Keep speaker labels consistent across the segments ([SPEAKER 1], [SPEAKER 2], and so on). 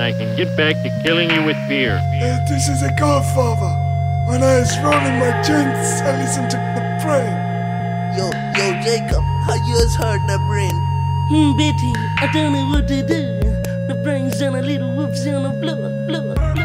[SPEAKER 1] and I can get back to killing you with beer.
[SPEAKER 2] Uh, this is a godfather. When I was rolling my joints, I listened to the brain.
[SPEAKER 3] Yo, yo, Jacob, how yours hurt the brain?
[SPEAKER 4] Hmm, Betty, I don't know what to do. The brains on a little whoops on the floor, floor, floor.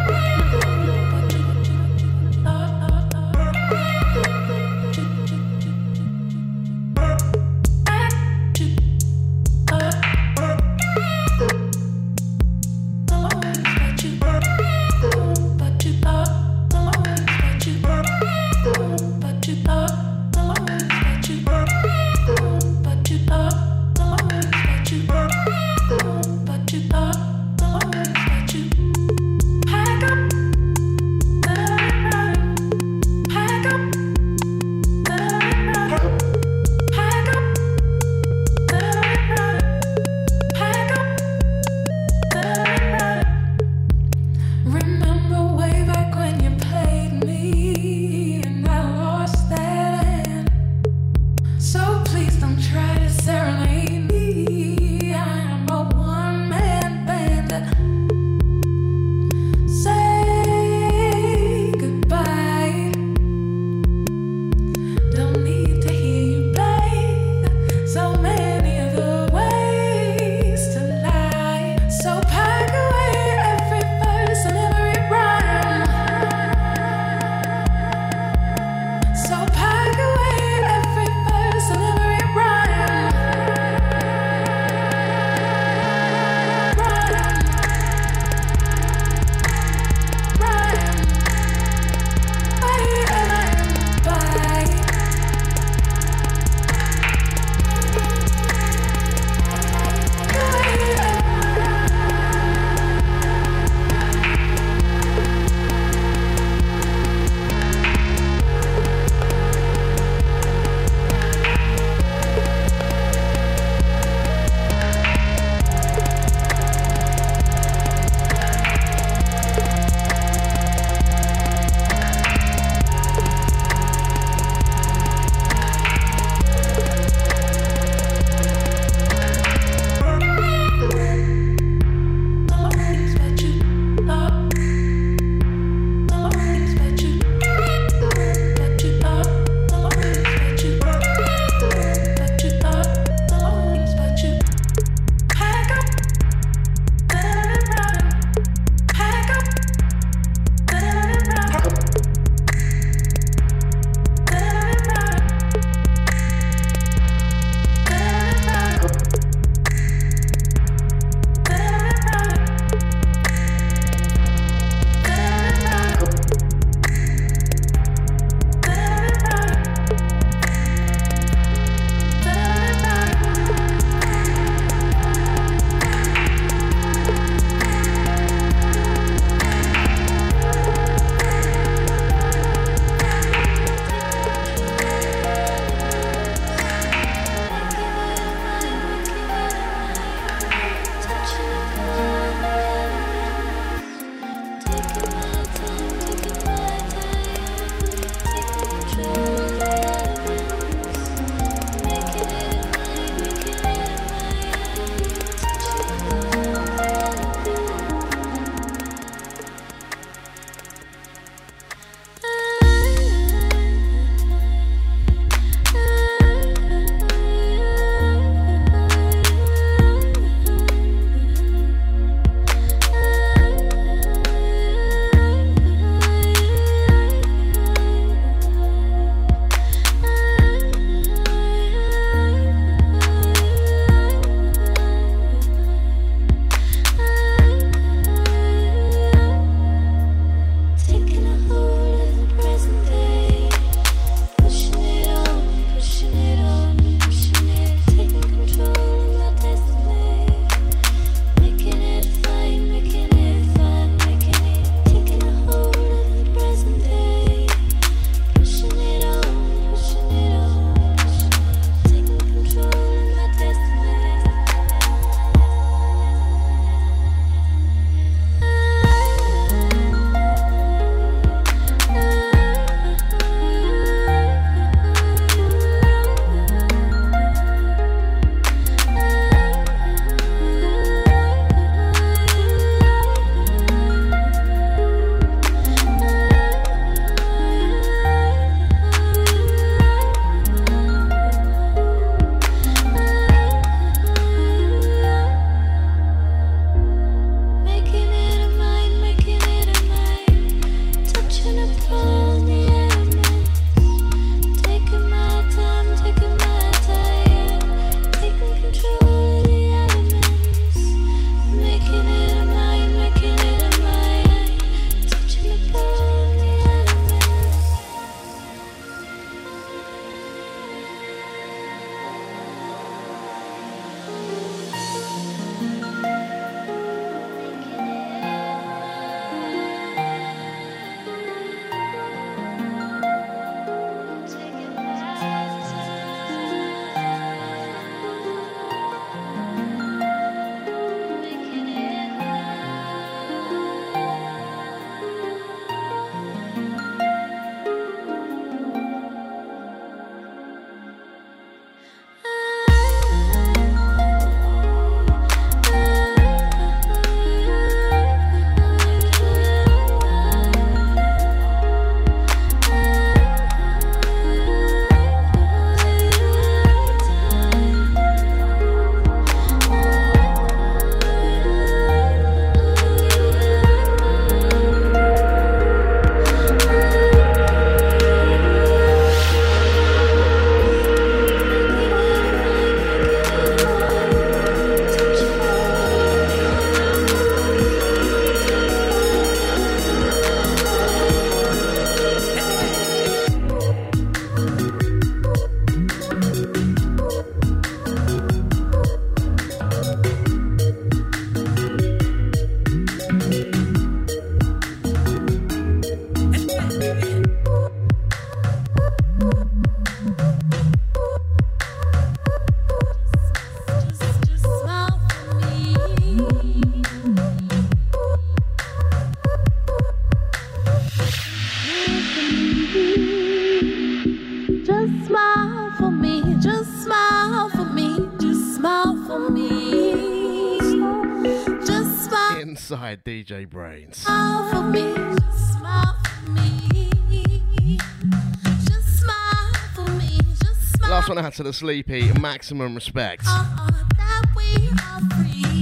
[SPEAKER 5] To the sleepy. Maximum respect.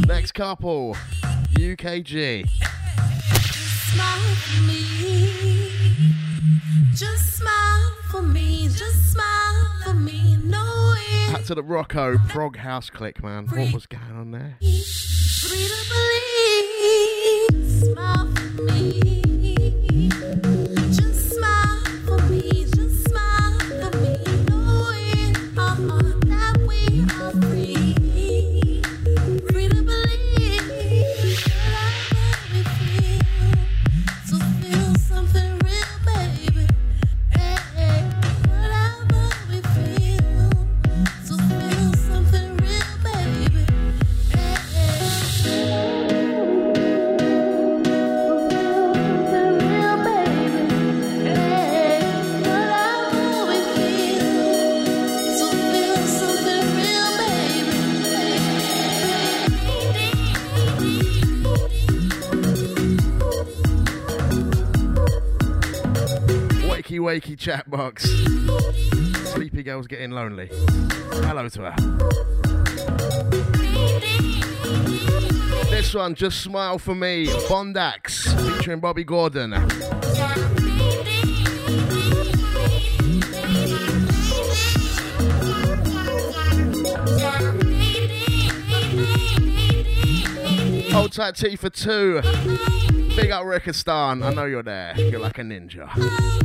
[SPEAKER 5] Next couple, UKG.
[SPEAKER 6] Just smile for me, just smile for me. No
[SPEAKER 5] Out to the Rocco Prog House click, man. What was going on there?
[SPEAKER 6] free to believe. Smile for me.
[SPEAKER 5] Wakey chat box. Sleepy girl's getting lonely. Hello to her. This one, just smile for me. Bondax featuring Bobby Gordon. Hold tight T for two. Big up Rikistan. I know you're there. You're like a ninja.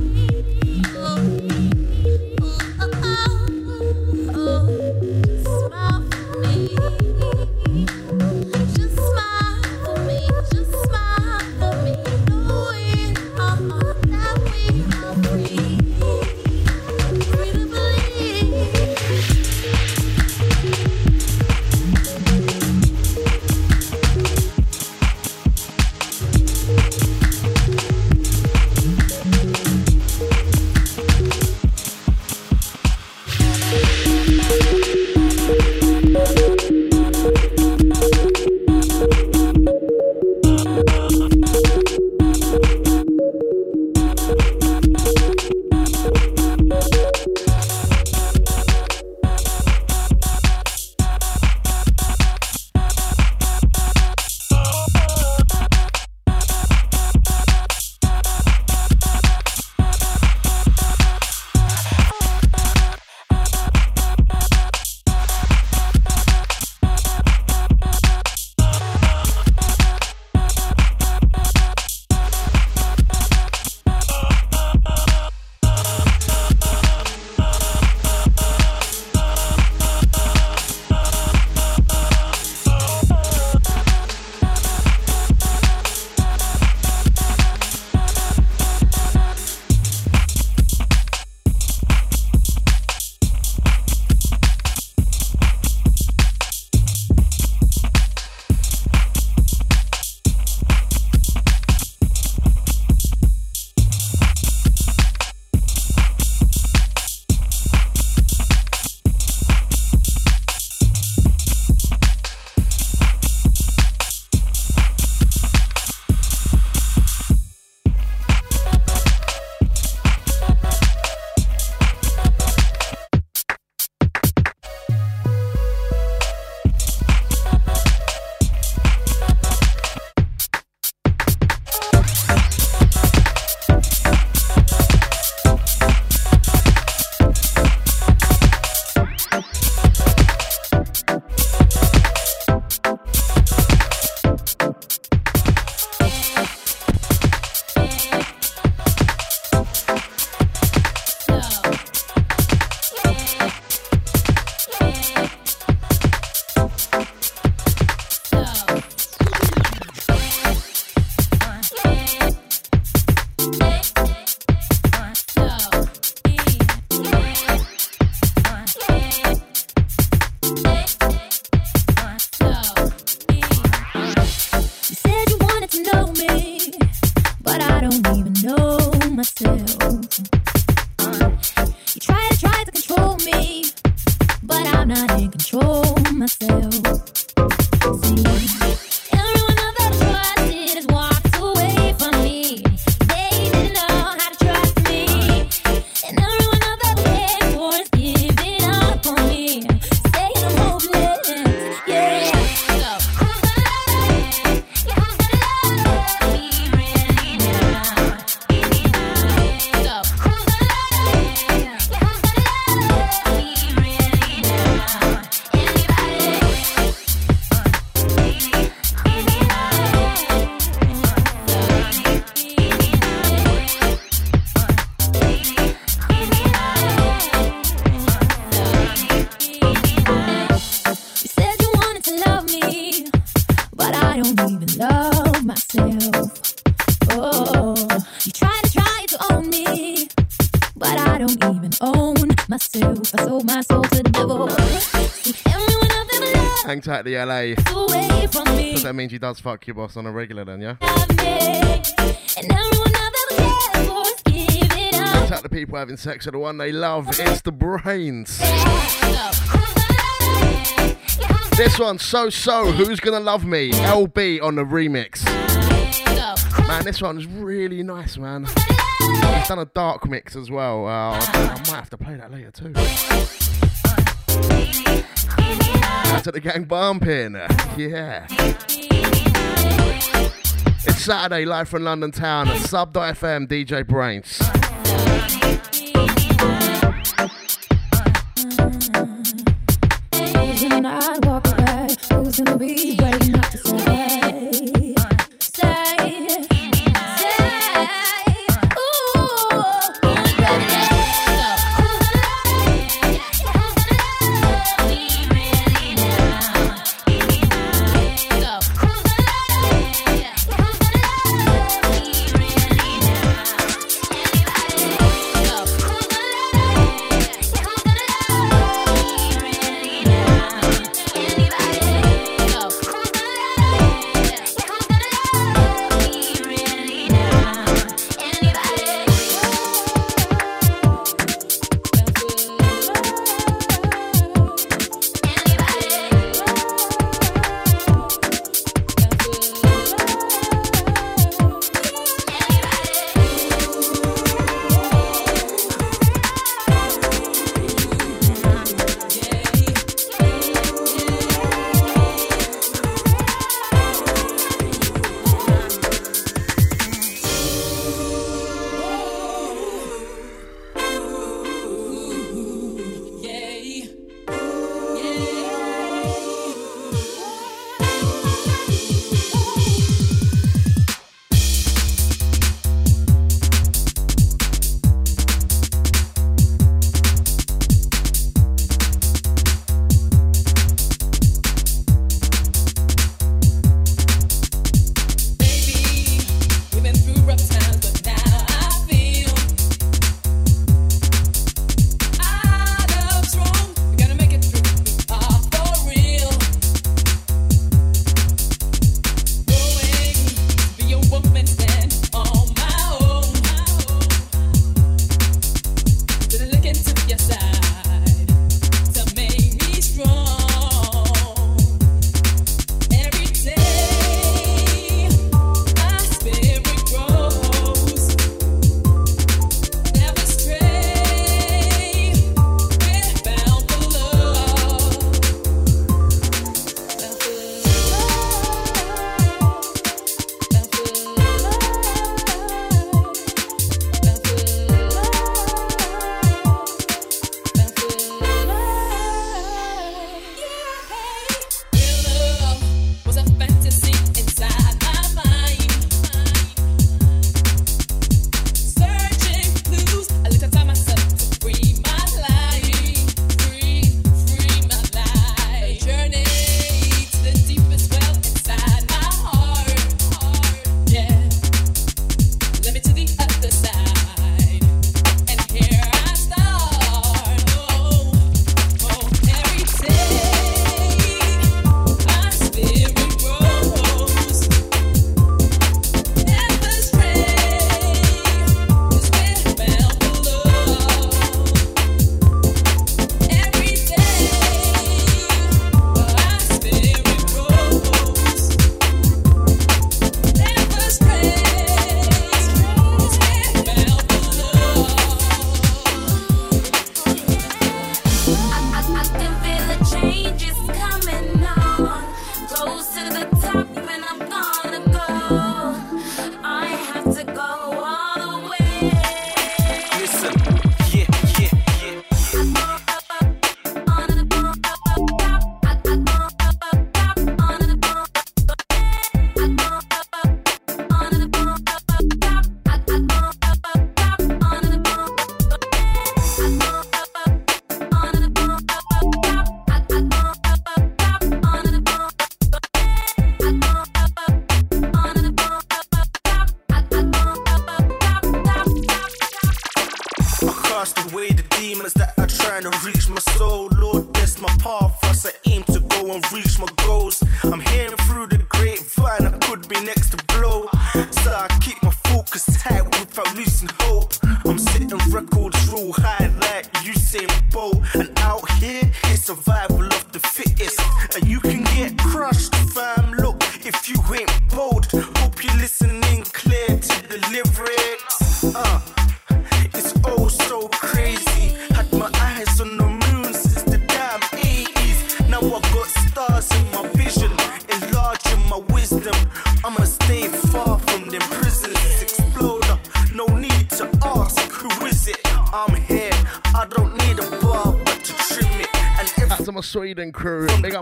[SPEAKER 5] Out the LA.
[SPEAKER 6] away from me.
[SPEAKER 5] Because that means he does fuck your boss on a regular then, yeah?
[SPEAKER 6] And everyone I've ever cared for is give it up.
[SPEAKER 5] Shout out to people having sex with the one they love. It's the brains. This one, so so. Who's gonna love me? LB on the remix. Man, this one's really nice, man. He's done a dark mix as well. Uh, I I might have to play that later too. To the gang bumping. Yeah. It's Saturday, live from London town. Sub.fm, DJ
[SPEAKER 7] BrainZ.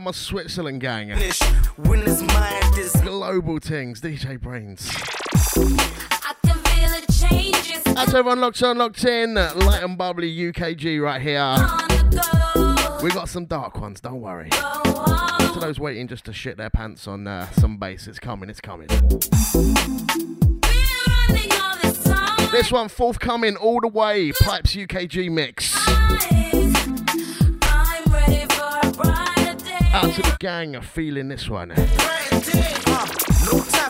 [SPEAKER 7] my
[SPEAKER 5] Switzerland gang. Global things, DJ
[SPEAKER 6] BrainZ.
[SPEAKER 5] That's everyone locked on, locked in. Light and bubbly UKG right here. We got some dark ones, don't worry. To those waiting just to shit their pants on uh, some bass, it's coming, it's coming.
[SPEAKER 6] This
[SPEAKER 5] one forthcoming all the way, Pipes UKG mix. Out to the gang feeling this one.
[SPEAKER 8] Eh?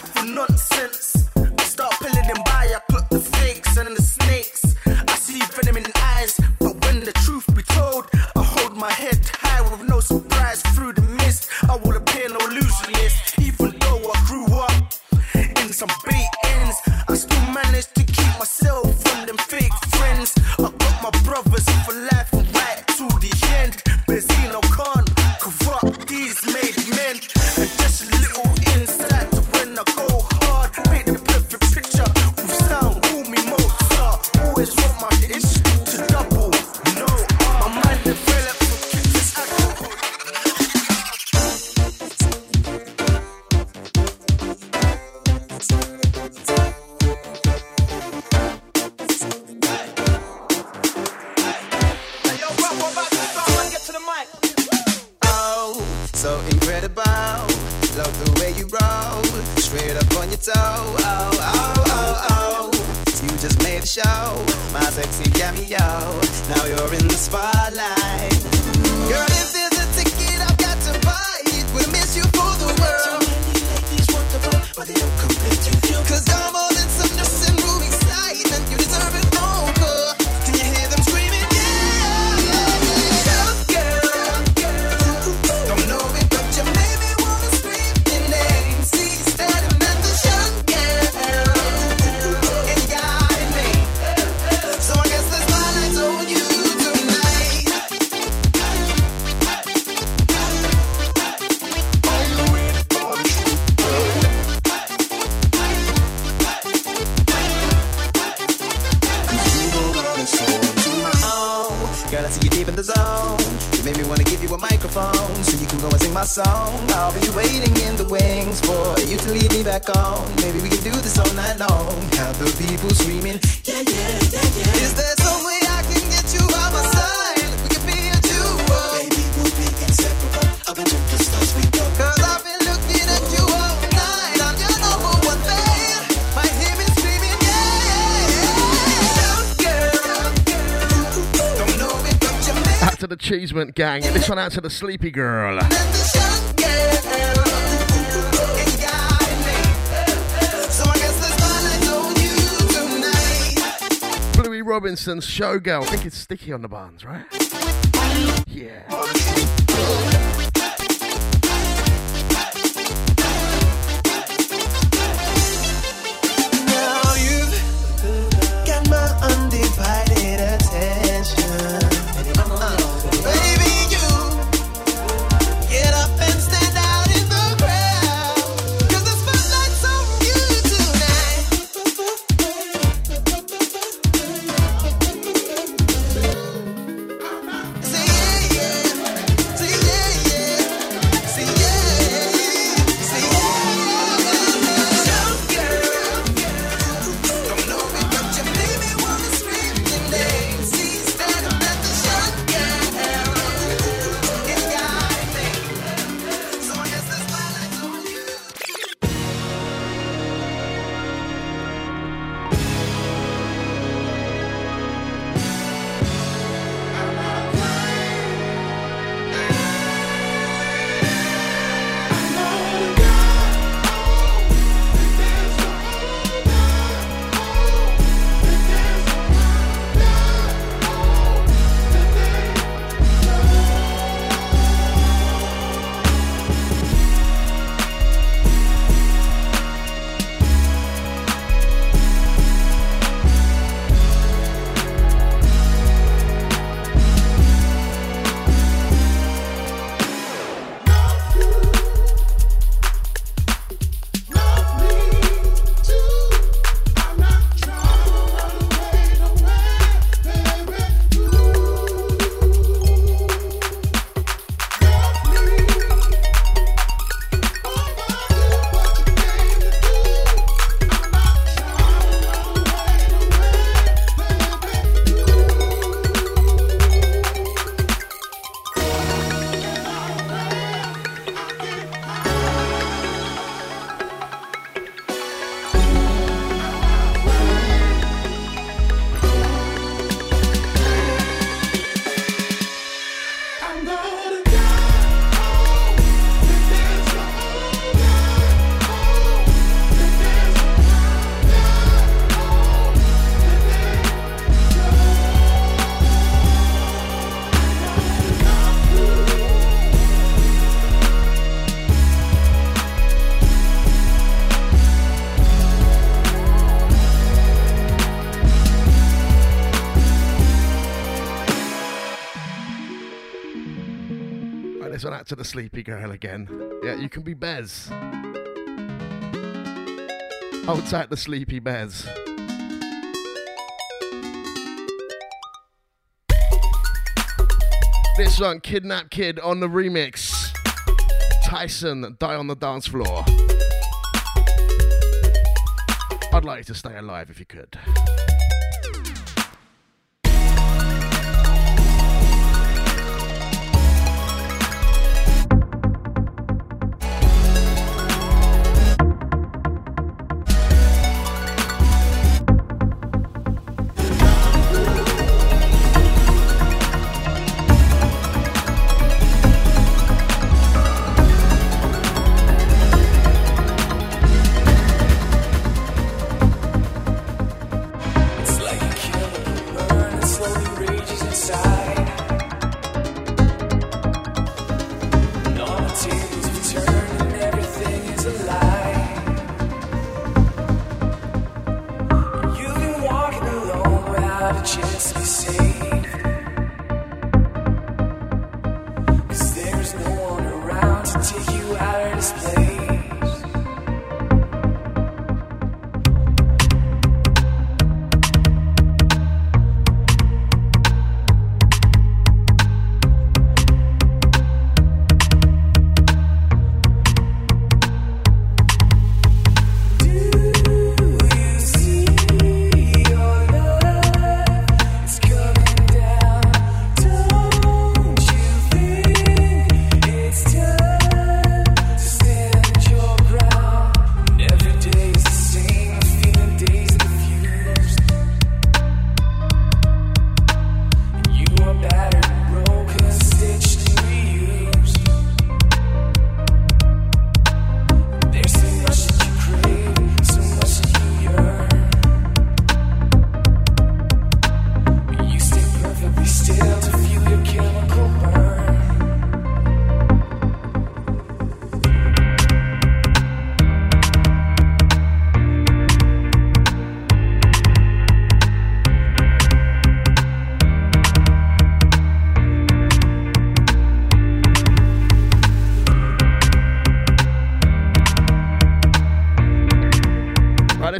[SPEAKER 8] This one
[SPEAKER 5] out to the sleepy girl. Bluey Robinson, showgirl. I think it's sticky on the buns, right?
[SPEAKER 9] sleepy girl again. Yeah, you can be Bez. Outside the sleepy Bez. This one, Kidnap Kid on the remix. Tyson, die on the dance floor. I'd like you to stay alive if you could.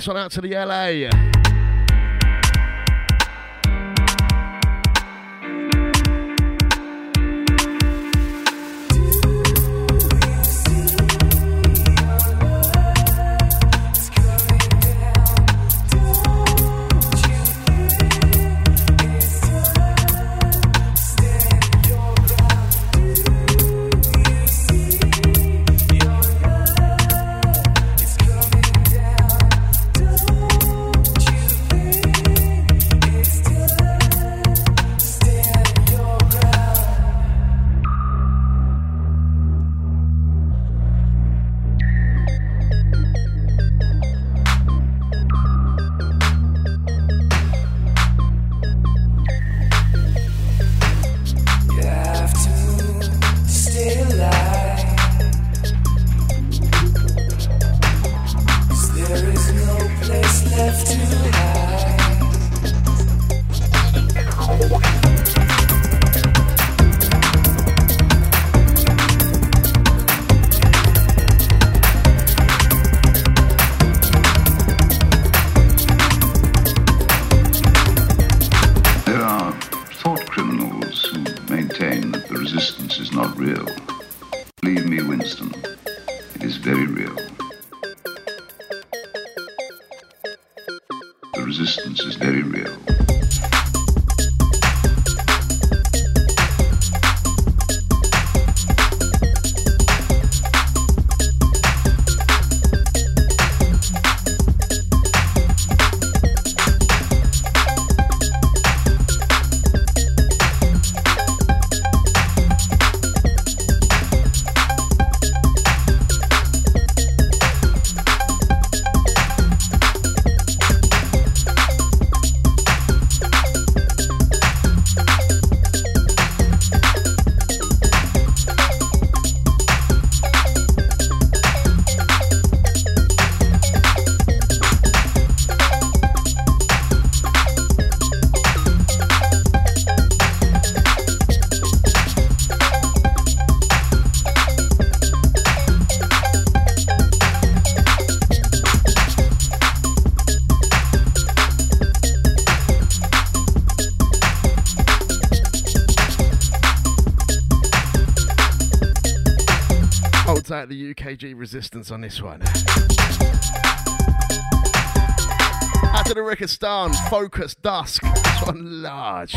[SPEAKER 5] one out to the
[SPEAKER 9] LA.
[SPEAKER 10] resistance
[SPEAKER 11] on this one. The Rickistan, Focus, Dusk. This one large.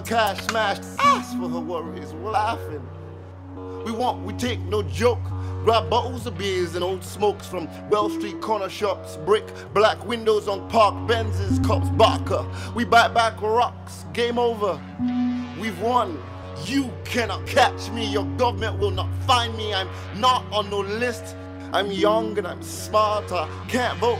[SPEAKER 11] Her cash, smashed ass for her worries. Laughing. We want, we take no joke. Grab bottles of beers and old smokes from Well Street corner shops, brick, black windows on park Benz's, cops, Barker. We bite back rocks, game over. We've won. You cannot catch me. Your government will not find me. I'm not on no list. I'm young and I'm smart. I can't vote,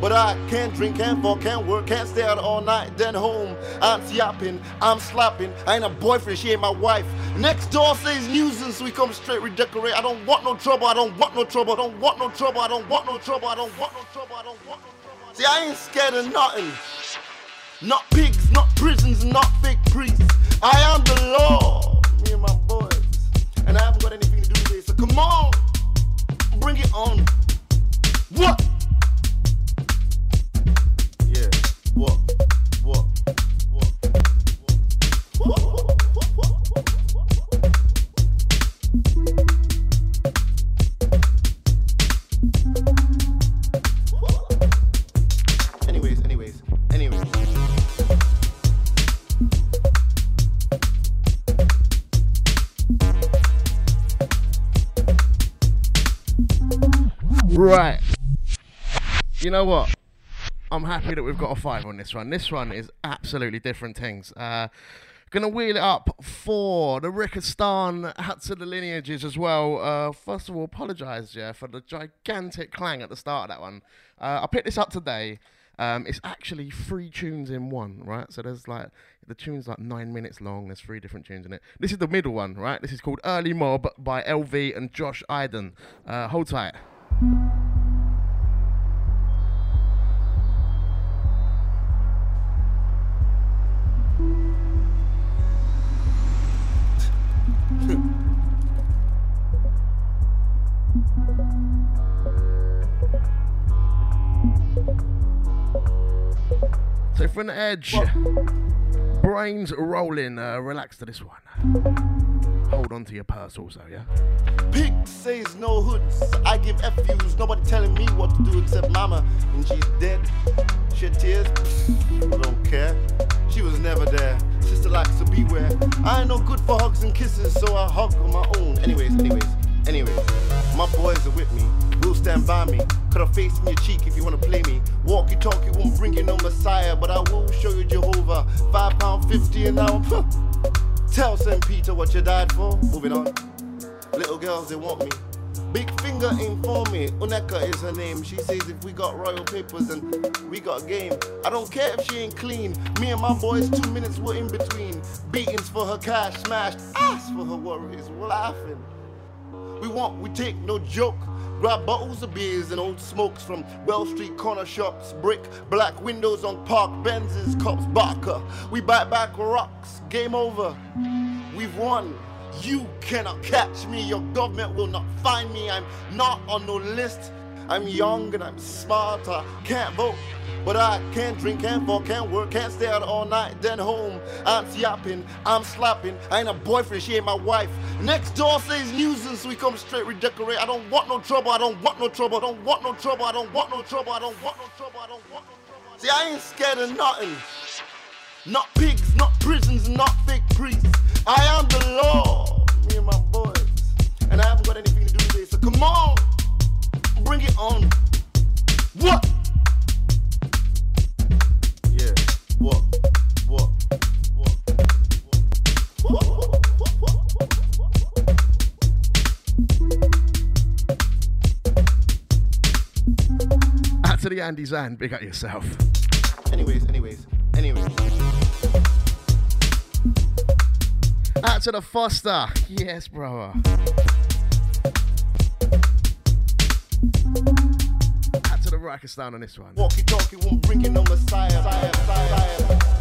[SPEAKER 11] but I can drink, can't fall, can't work, can't stay out all night. Then home, I'm yapping, I'm slapping. I ain't a boyfriend, she ain't my wife. Next door says nuisance, so we come straight redecorate. I don't want no trouble. I don't want no trouble. I don't want no trouble. I don't want no trouble. I don't want no trouble. I don't want no trouble. See, I ain't scared of nothing. Not pigs, not prisons, not fake priests. I am the law. Me and my boys. And I haven't got anything to do with it. So come on. Bring it on. What?
[SPEAKER 5] Know what? I'm happy that we've got a five on this one. This one is absolutely different things. Uh, gonna wheel it up for the Rickistan out to the lineages as well. Uh, first of all, apologise, yeah, for the gigantic clang at the start of that one. Uh, I picked this up today. Um, it's actually three tunes in one, right? So there's like the tune's like nine minutes long. There's three different tunes in it. This is the middle one, right? This is called Early Mob by LV and Josh Iden. Uh, hold tight. The edge, BrainZ rolling. Uh, relax to this one. Hold on to your purse also, yeah.
[SPEAKER 11] Pig says no hoods. I give FUs. Nobody telling me what to do except mama. And she's dead. Shed tears. I don't care. She was never there. Sister likes to beware. I ain't no good for hugs and kisses, so I hug on my own. Anyways, anyways, anyways. My boys are with me. Stand by me. Cut a face in your cheek if you wanna play me. Walkie talkie won't bring you no messiah, but I will show you Jehovah. Five pound fifty an hour. Tell St. Peter what you died for. Moving on. Little girls, they want me. Big finger ain't for me. Uneka is her name. She says if we got royal papers and we got a game. I don't care if she ain't clean. Me and my boys, two minutes were in between. Beatings for her cash, smashed ass for her worries. We're laughing. We want, we take no joke. Grab bottles of beers and old smokes from Well Street corner shops, brick, black windows on park Benz's, cops, Barker. We bite back rocks, game over. We've won. You cannot catch me. Your government will not find me. I'm not on no list. I'm young and I'm smart. I can't vote, but I can't drink, can't fall, can't work, can't stay out all night. Then home, I'm yapping, I'm slapping. I ain't a boyfriend, she ain't my wife. Next door says nuisance, we come straight redecorate. I don't want no trouble, I don't want no trouble, I don't want no trouble, I don't want no trouble, I don't want no trouble, I don't want no trouble. See, I ain't scared of nothing. Not pigs, not prisons, not fake priests. I am the law, me and my boys. And I haven't got anything to do with it, so come on, bring it on. What?
[SPEAKER 5] Out to the Andy Zan, big up yourself.
[SPEAKER 11] Anyways, anyways, anyways.
[SPEAKER 5] Out to the Foster. Yes, brother. Rakistan on this one.
[SPEAKER 11] Walkie talkie won't bring no messiah. Messiah, Messiah.
[SPEAKER 5] Sleepy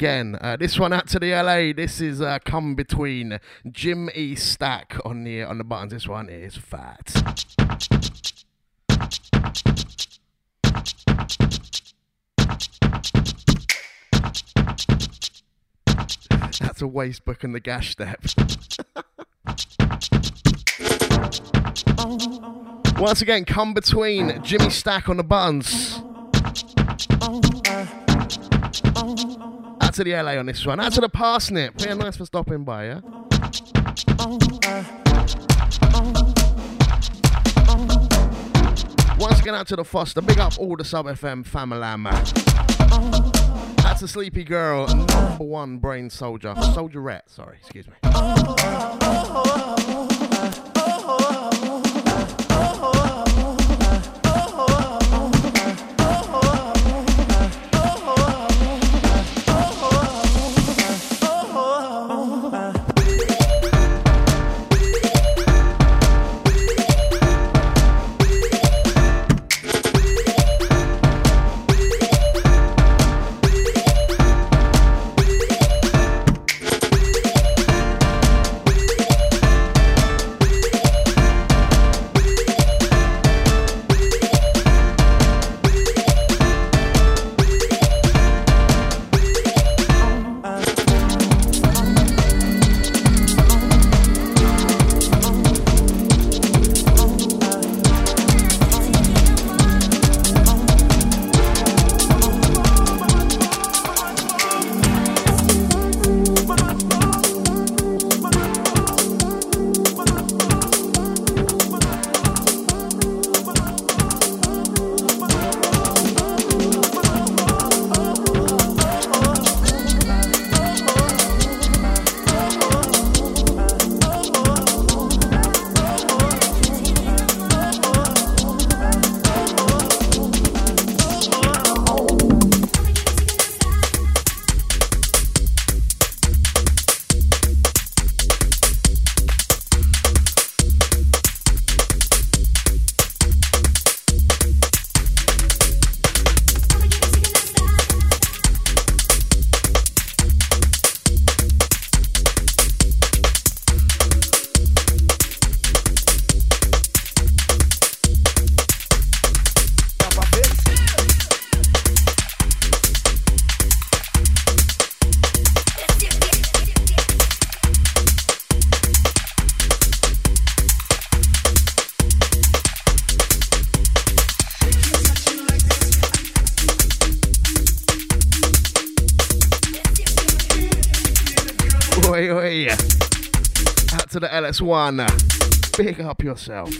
[SPEAKER 5] again. Uh, this one out to the LA. This is uh, come between Jim E Stack on the on the buttons. This one is fat. That's a waste book and the gash step. Once again, come between Jimmy Stack on the buttons. Out to the LA on this one. Out to the parsnip. Yeah, nice for stopping by, yeah? Once again, out to the Foster. Big up all the Sub FM family. man. That's a sleepy girl, number one brain soldier. Soldierette, sorry, excuse me. The LS1. Big up yourself.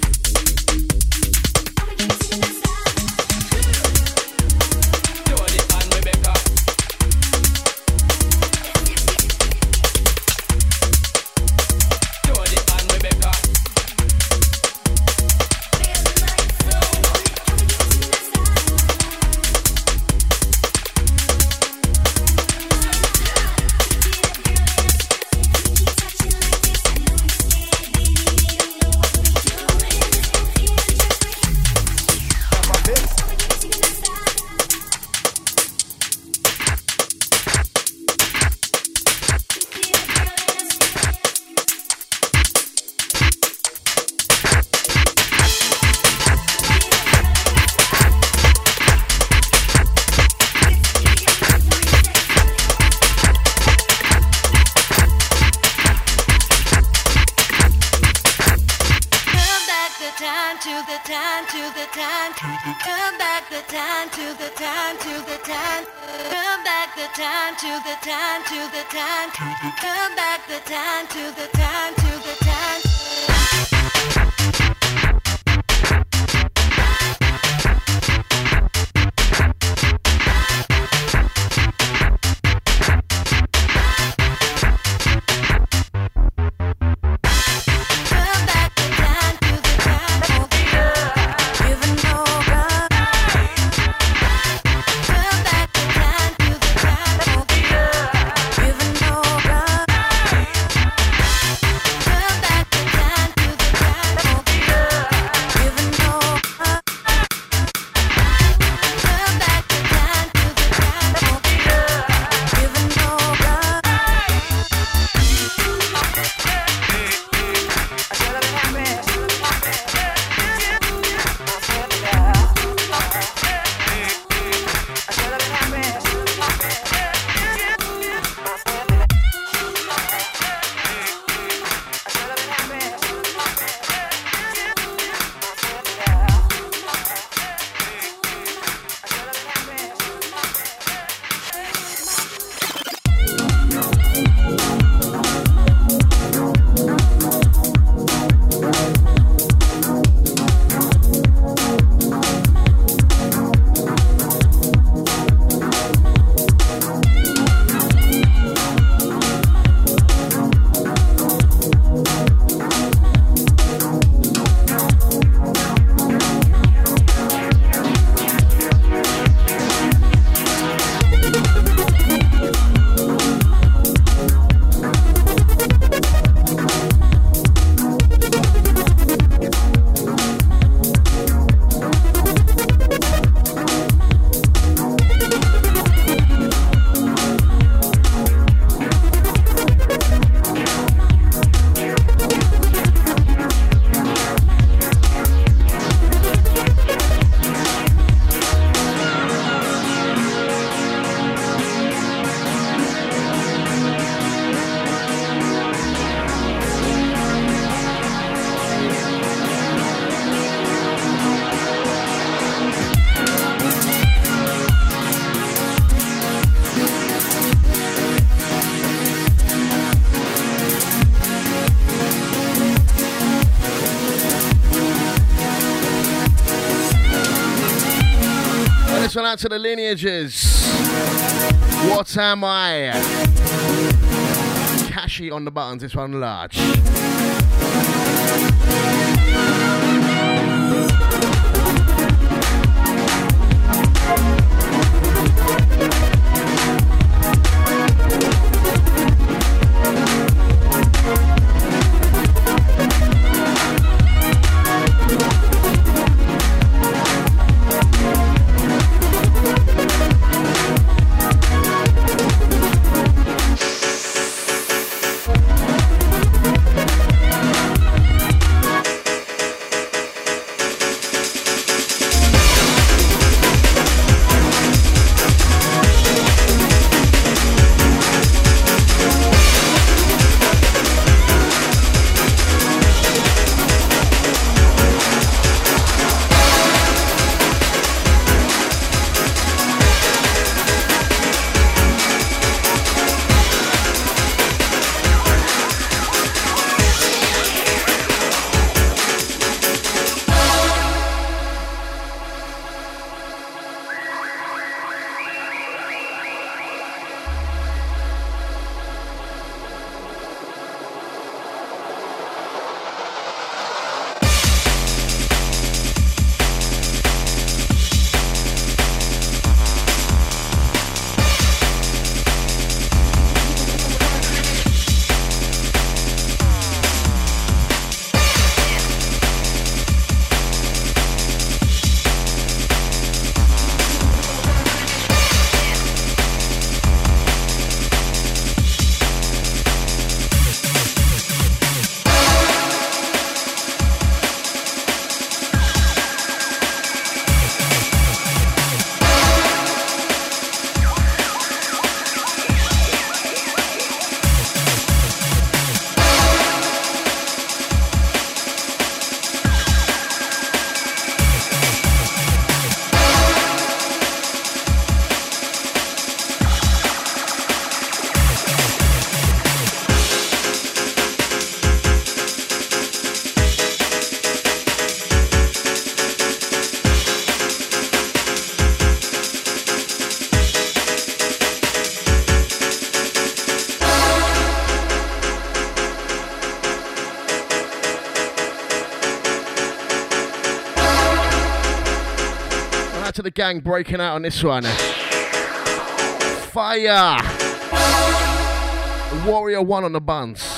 [SPEAKER 5] Out to the lineages. What am I? Cashy on the buttons, this one large. Gang breaking out on this one. Fire! Warrior one on the buns.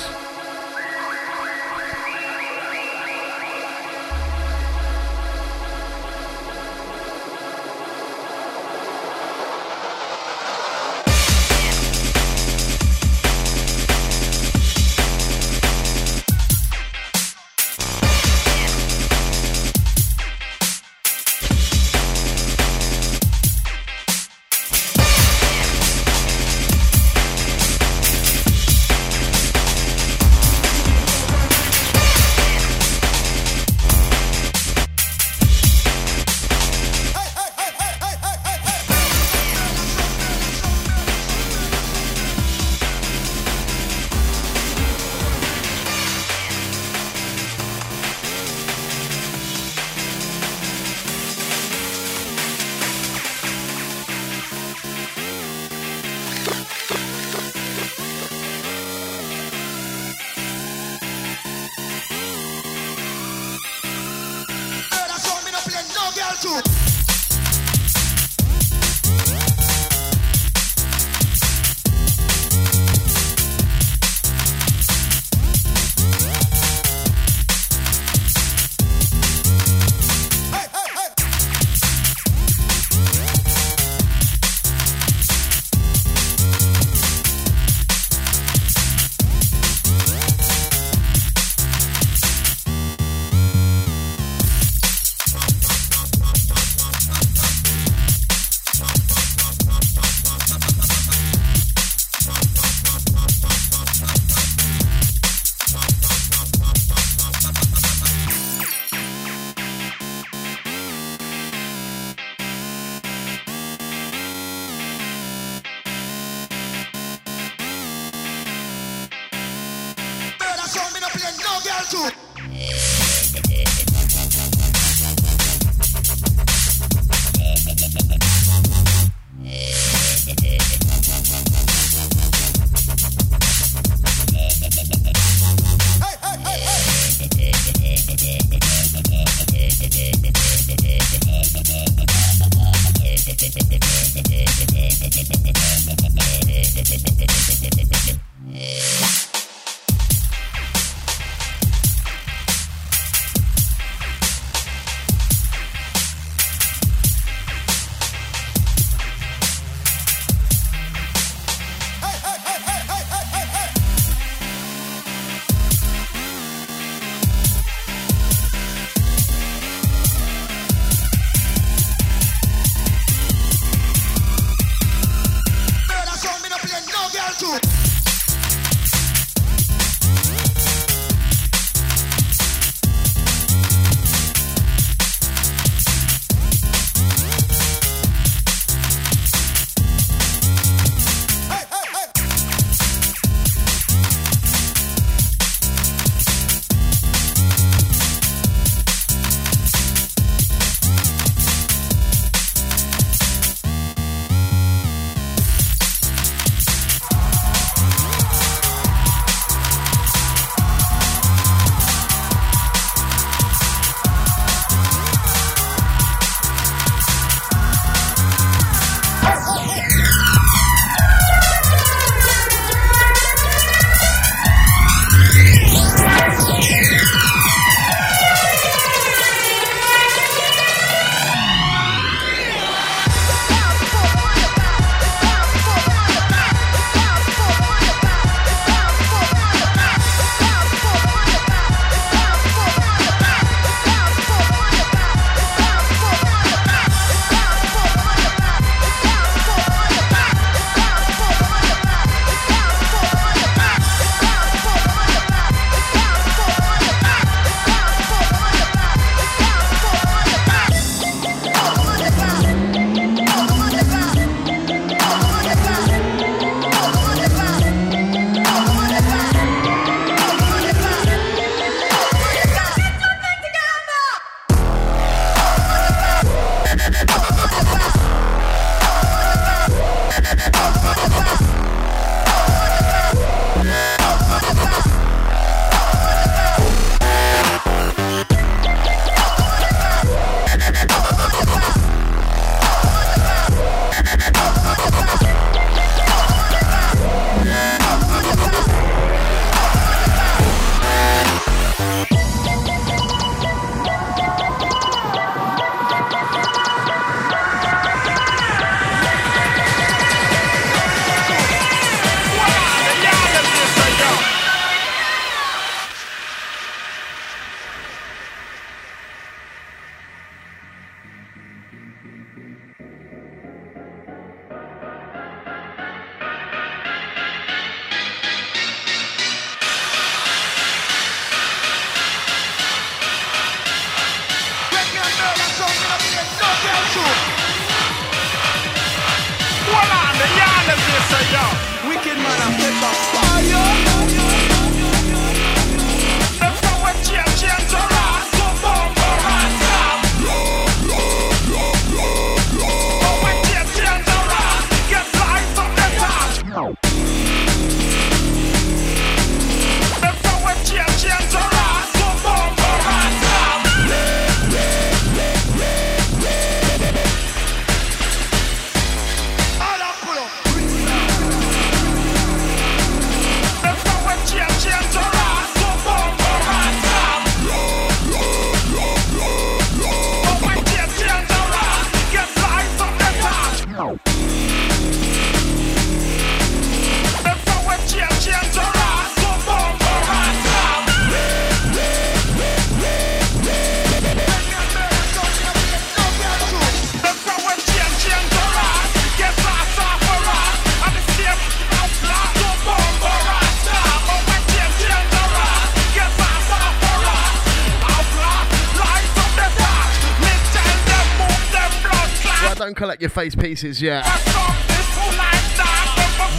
[SPEAKER 5] Your face pieces yet.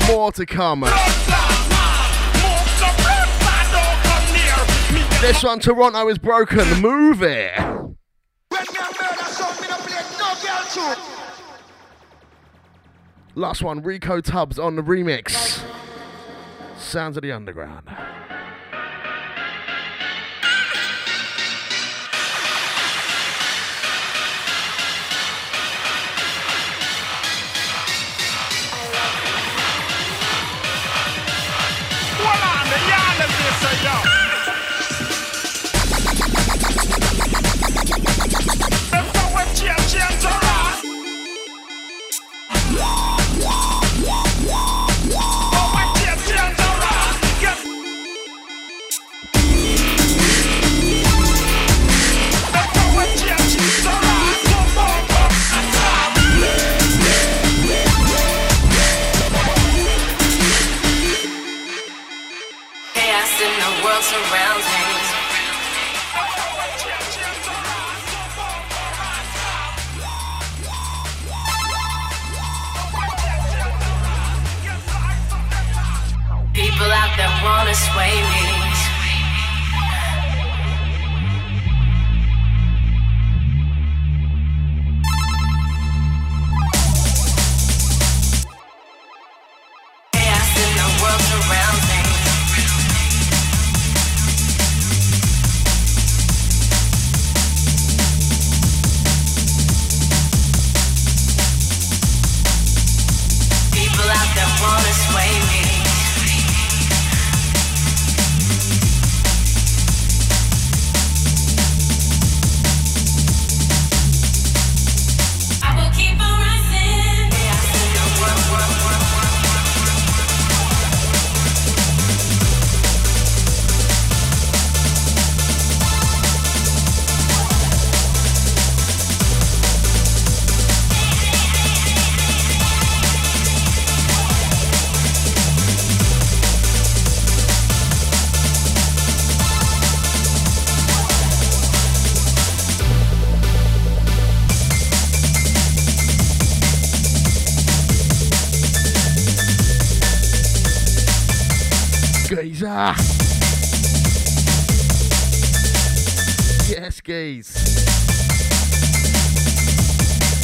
[SPEAKER 5] More to come. This one, Toronto is broken. Move it. Last one, Rico Tubbs on the remix. Sounds of the Underground.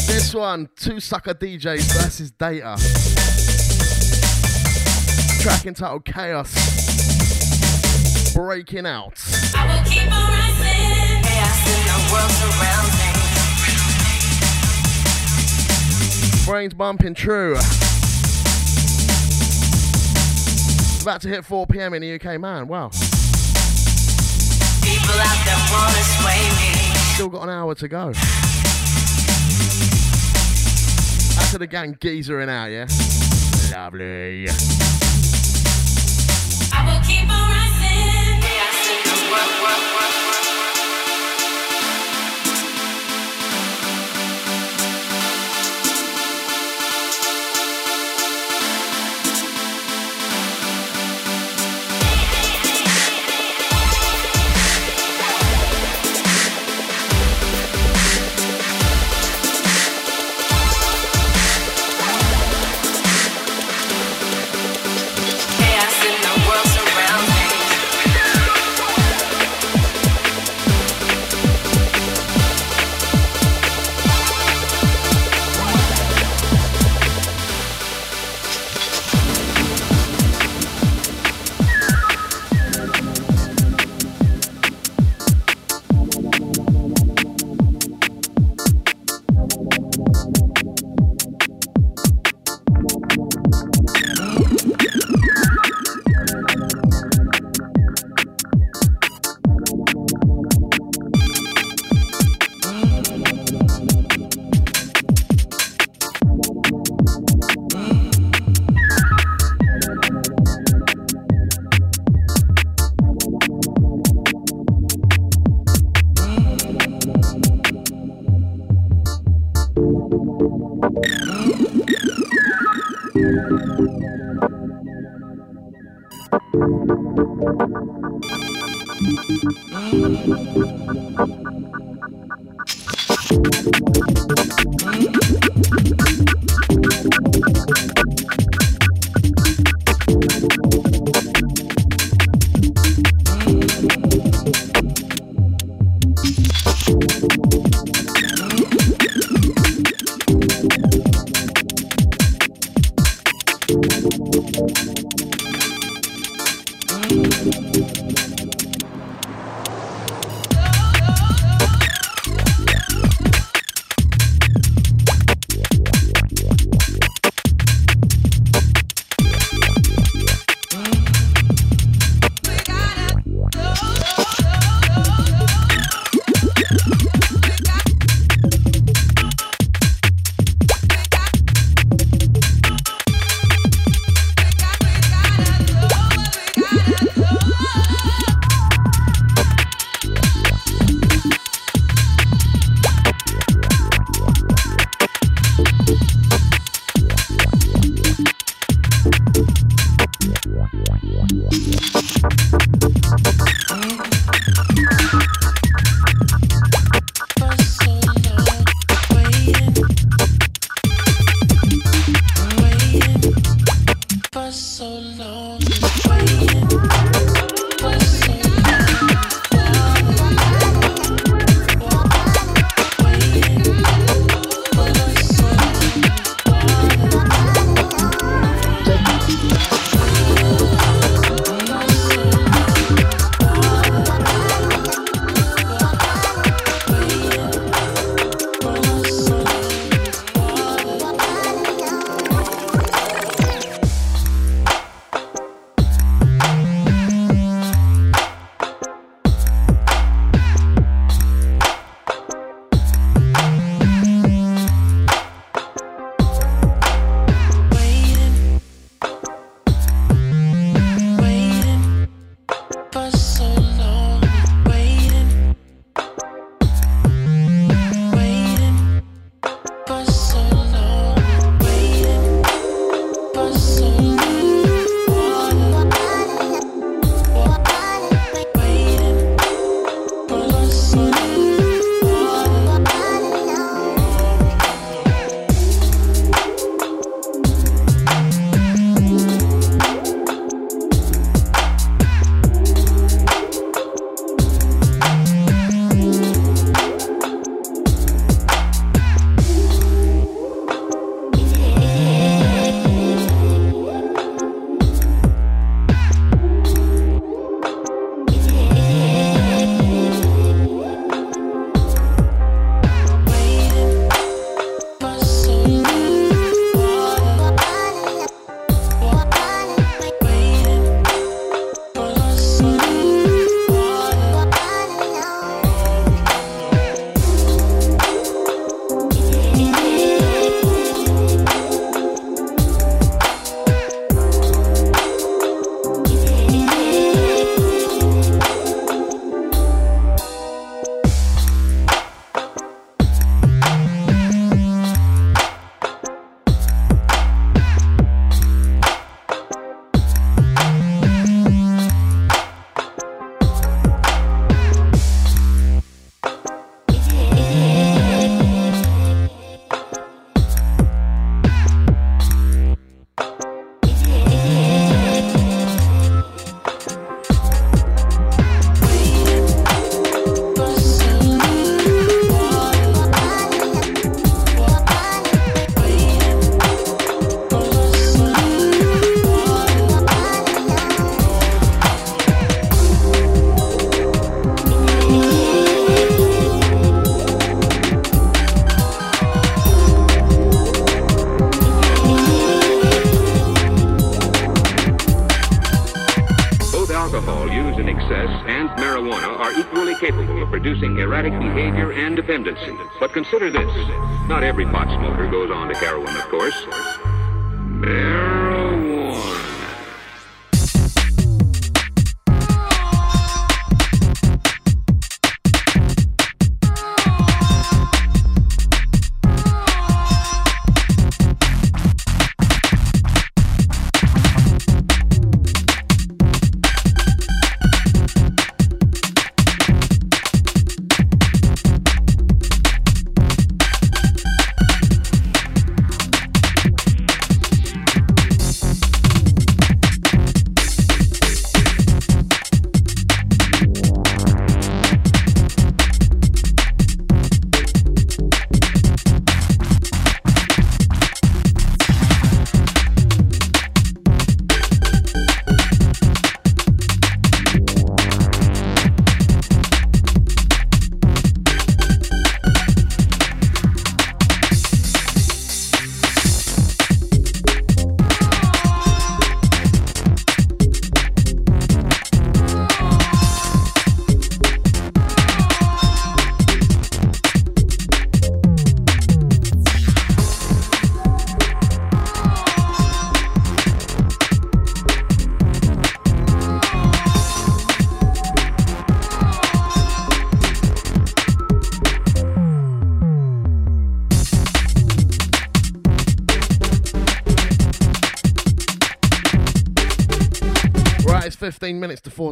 [SPEAKER 5] This one, two sucker DJs versus Data. Track entitled Chaos. Breaking out.
[SPEAKER 7] I will keep on rising. Chaos in the world surrounds me.
[SPEAKER 5] BrainZ bumping true. About to hit 4 p.m. in the UK, man. Wow.
[SPEAKER 7] People out there wanna sway me.
[SPEAKER 5] Still got an hour to go. To the gang geezer in out, yeah? Lovely.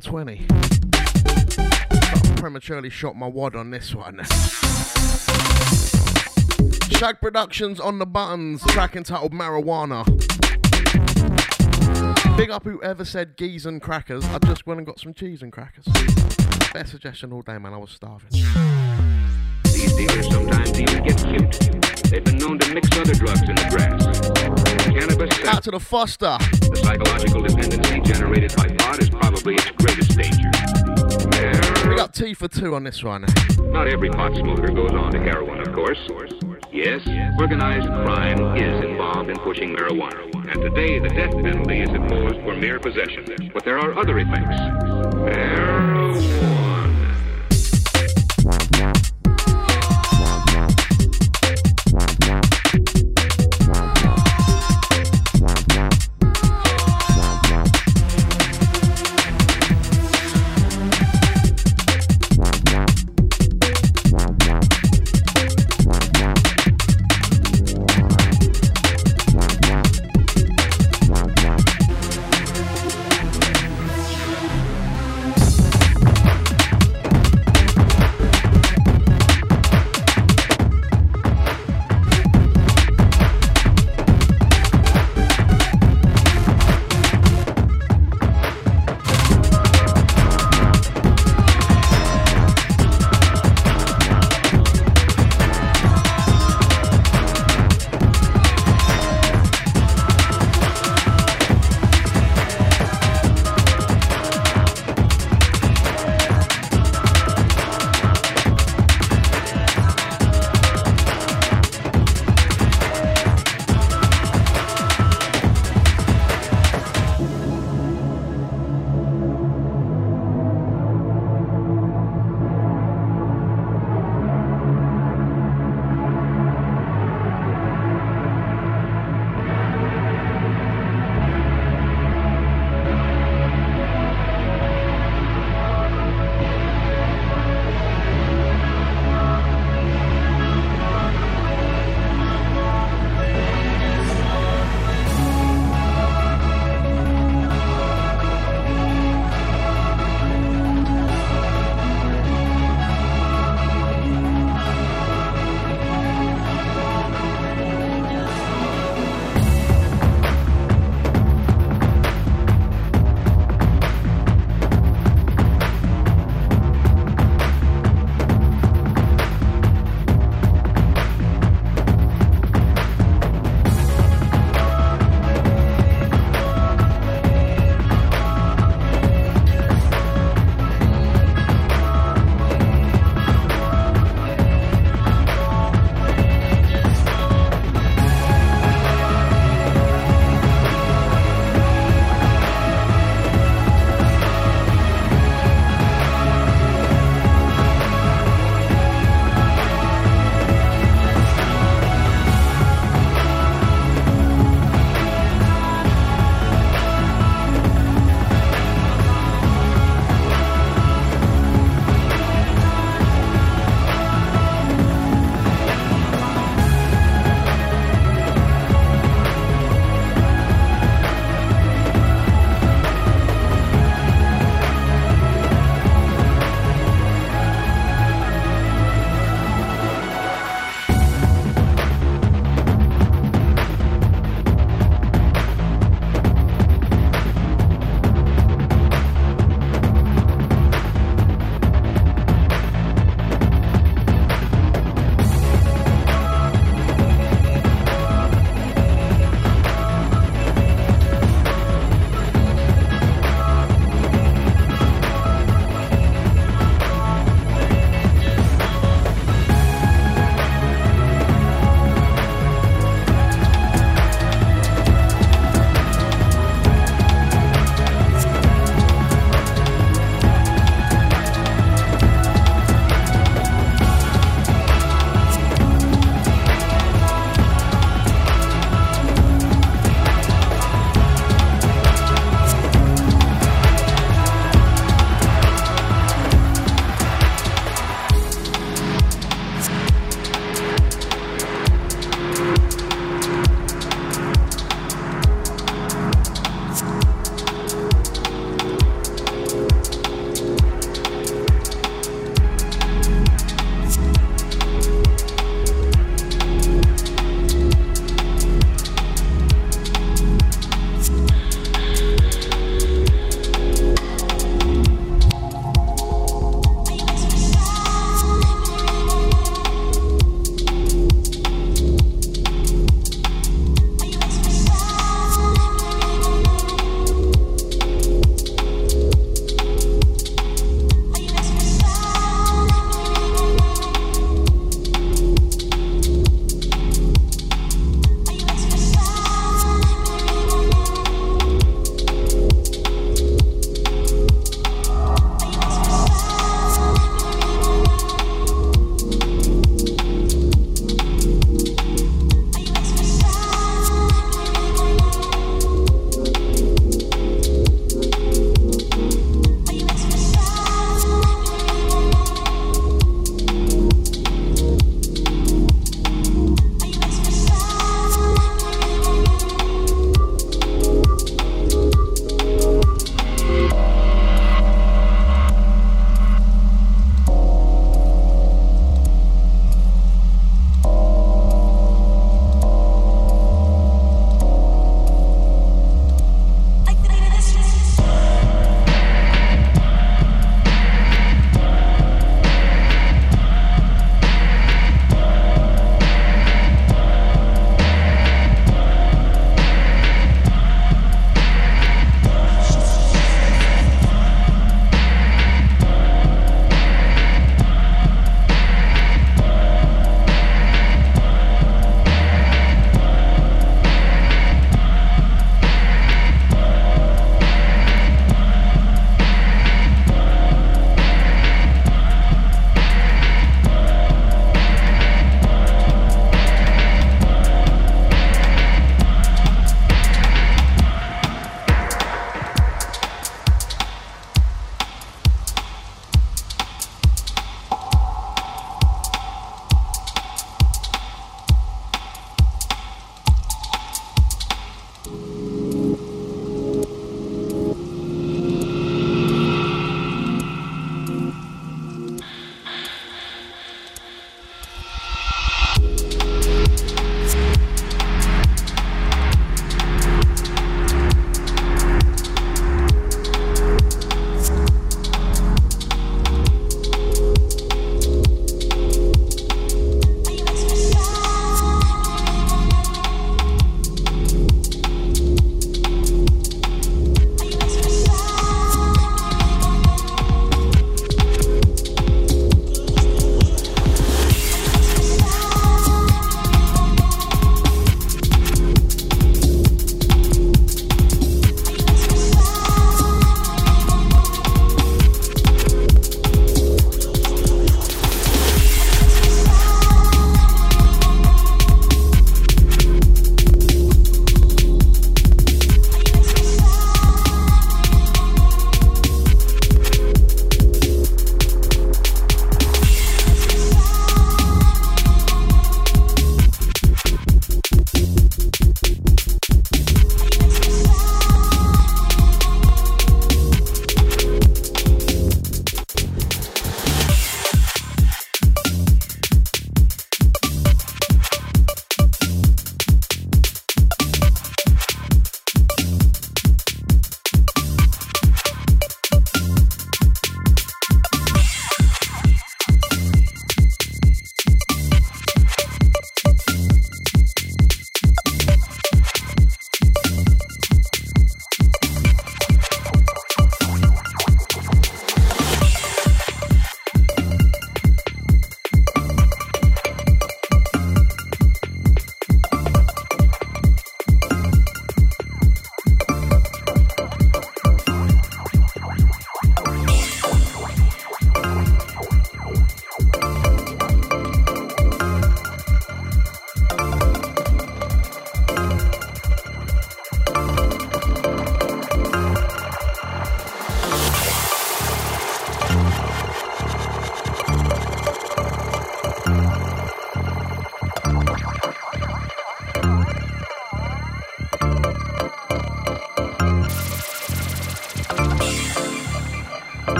[SPEAKER 5] 420. I prematurely shot my wad on this one. Shag Productions on the buttons, track entitled Marijuana. Big up whoever said geese and crackers. I just went and got some cheese and crackers. Best suggestion all day, man. I was starving.
[SPEAKER 12] These dealers sometimes even get cute. They've been known to mix other drugs in the grass. Cannabis,
[SPEAKER 5] Out to the Foster.
[SPEAKER 12] the psychological dependency generated by pot its greatest danger.
[SPEAKER 5] Big up T for two on this one.
[SPEAKER 12] Not every pot smoker goes on to heroin, of course. Yes, organized crime is involved in pushing marijuana. And today, the death penalty is imposed for mere possession. But there are other effects. Marijuana.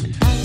[SPEAKER 7] it.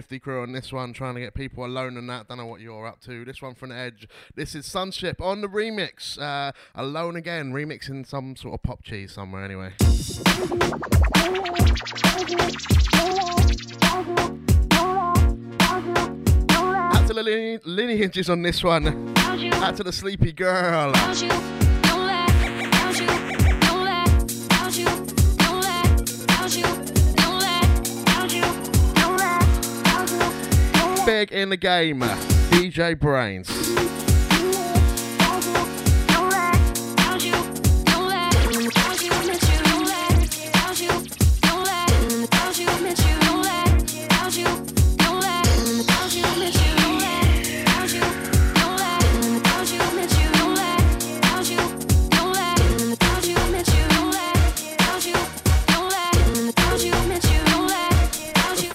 [SPEAKER 7] Shifty crew on this one, trying to get people alone and that. Don't know what you're up to. This one from Edge. This is Sunship on the remix. Uh, alone again, remixing some sort of pop cheese somewhere anyway. Out to the line- lineages on this one. Out to the sleepy girl. In the game, DJ
[SPEAKER 13] BrainZ.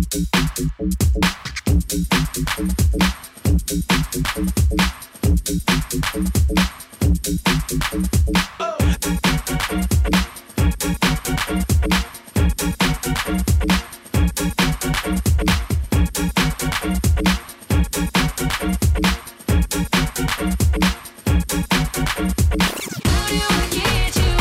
[SPEAKER 13] I wanna get you.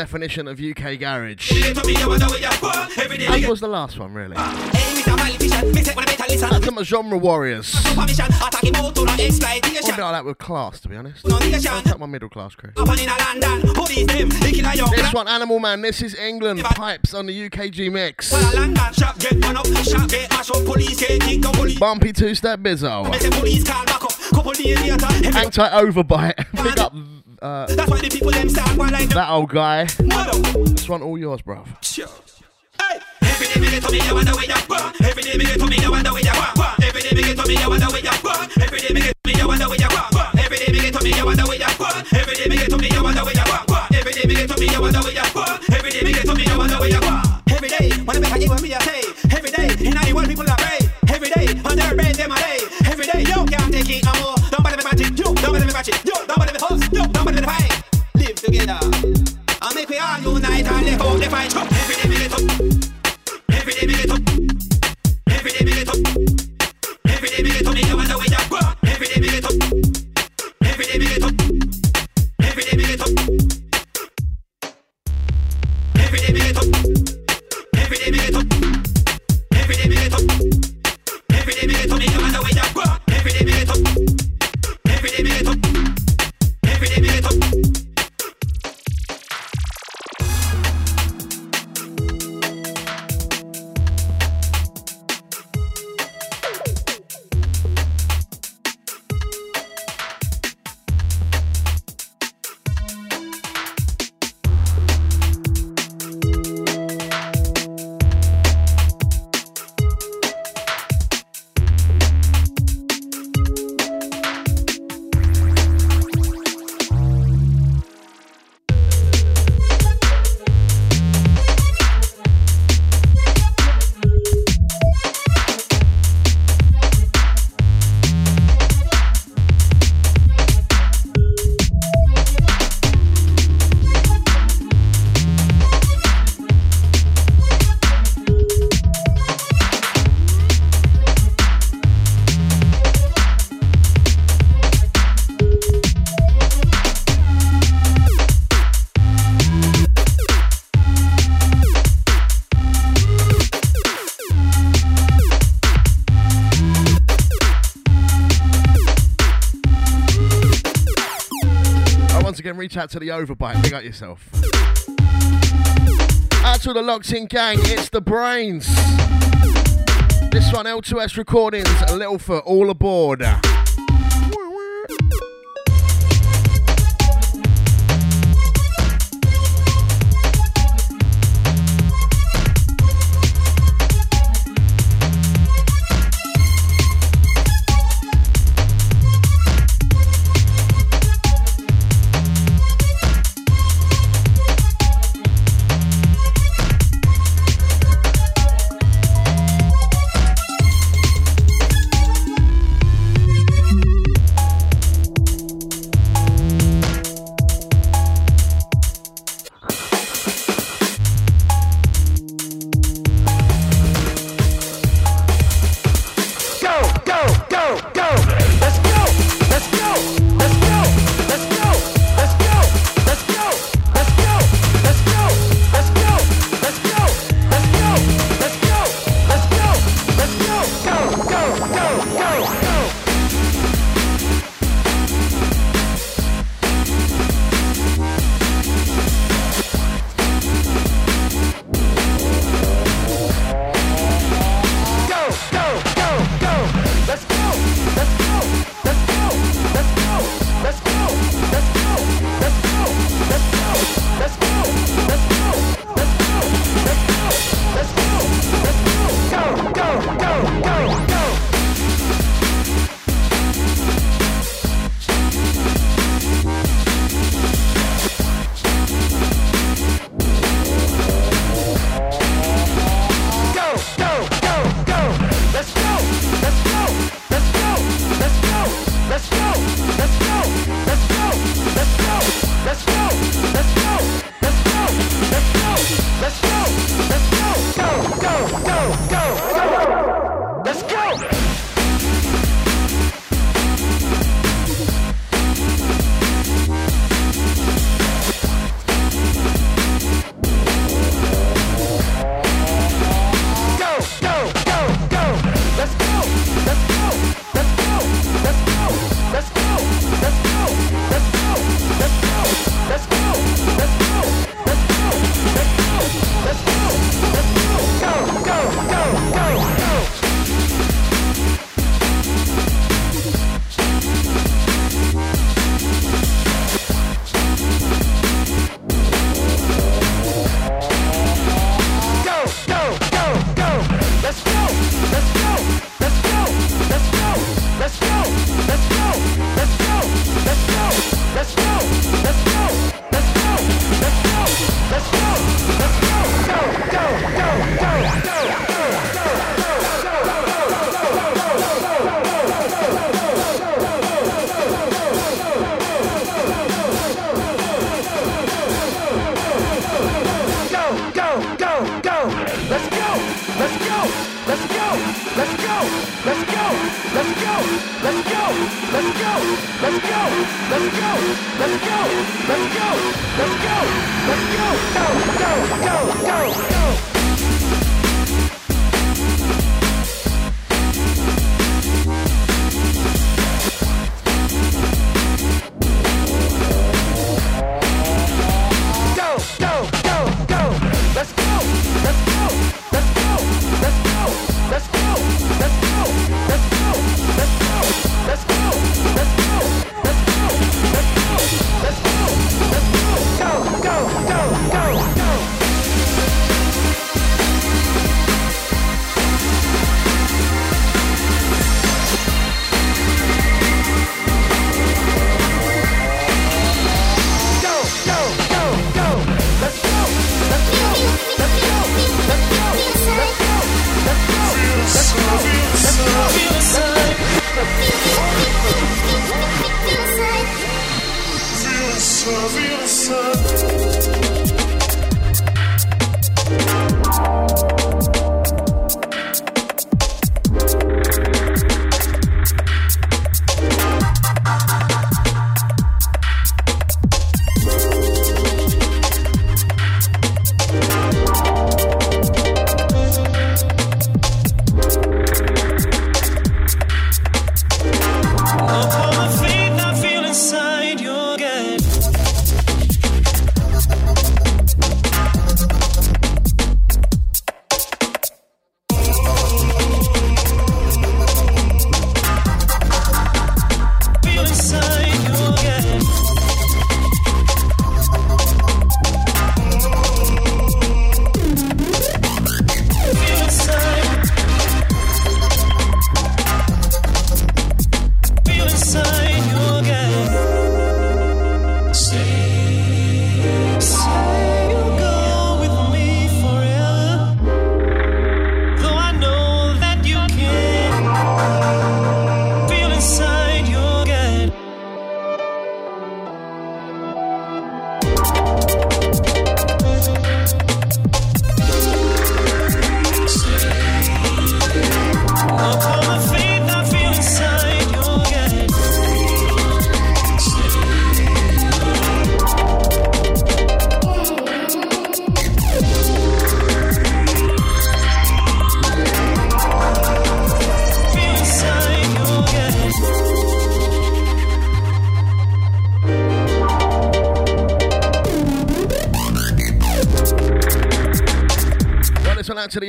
[SPEAKER 5] Definition of UK garage.
[SPEAKER 13] Me get up, me no wonder where you go. Every day me
[SPEAKER 5] As
[SPEAKER 13] get
[SPEAKER 5] was the last one, really.
[SPEAKER 13] Hey, Mr. Politician, me say wanna better listen.
[SPEAKER 5] That's my genre warriors.
[SPEAKER 13] Permission, attacking out
[SPEAKER 5] I wouldn't like that with class, to be honest.
[SPEAKER 13] Nation.
[SPEAKER 5] My middle class crew.
[SPEAKER 13] Up and in a London, police them, they kill a young
[SPEAKER 5] This one, Animal Man. This is England. Pipes on the UKG mix.
[SPEAKER 13] Well, a London shop get run up, shop get mash up, police get kicked up, police.
[SPEAKER 5] Bumpy two step bizzo.
[SPEAKER 13] Me say police call back up, couple days later, every
[SPEAKER 5] Anti overbite. Pick up uh,
[SPEAKER 13] That's why the people them one like
[SPEAKER 5] that old guy. This one, all yours, bruv.
[SPEAKER 13] Sure. Hey, every day me get to me, I wonder where you go. Every day me get to me, I wonder where you go. Every day me get to me, I wonder where you go. Every day me get to me, I wonder where you go. Every day me get to me, I wonder where you go. Every day me get to me, I wonder where you go. Every day me get to me, I wonder where you go. Every day me get to me, I wonder where you go. Every day, wanna make a give me a say. Every day, in the world people are pray. Every day, on their bed them a day. Every day, you can't take it no more. Don't bother me match it, you don't bother me match it, you don't bother me fight. Live together. And make we all unite and live out the fight. Every
[SPEAKER 5] reach out to the overbite. Big up yourself. Out to the locked in gang, it's the BrainZ. This one, L2S Recordings, a little foot, all aboard.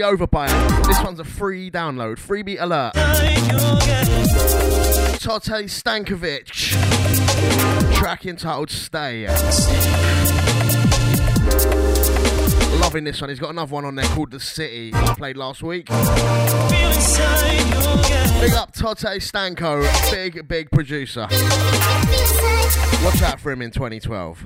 [SPEAKER 14] over by
[SPEAKER 5] now. This one's a free download, freebie alert. Tote Stankovic, track entitled Stay. Loving this one. He's got another one on there called The City, I played last week. Big up Tote Stanko, big, big producer. Watch out for him in 2012.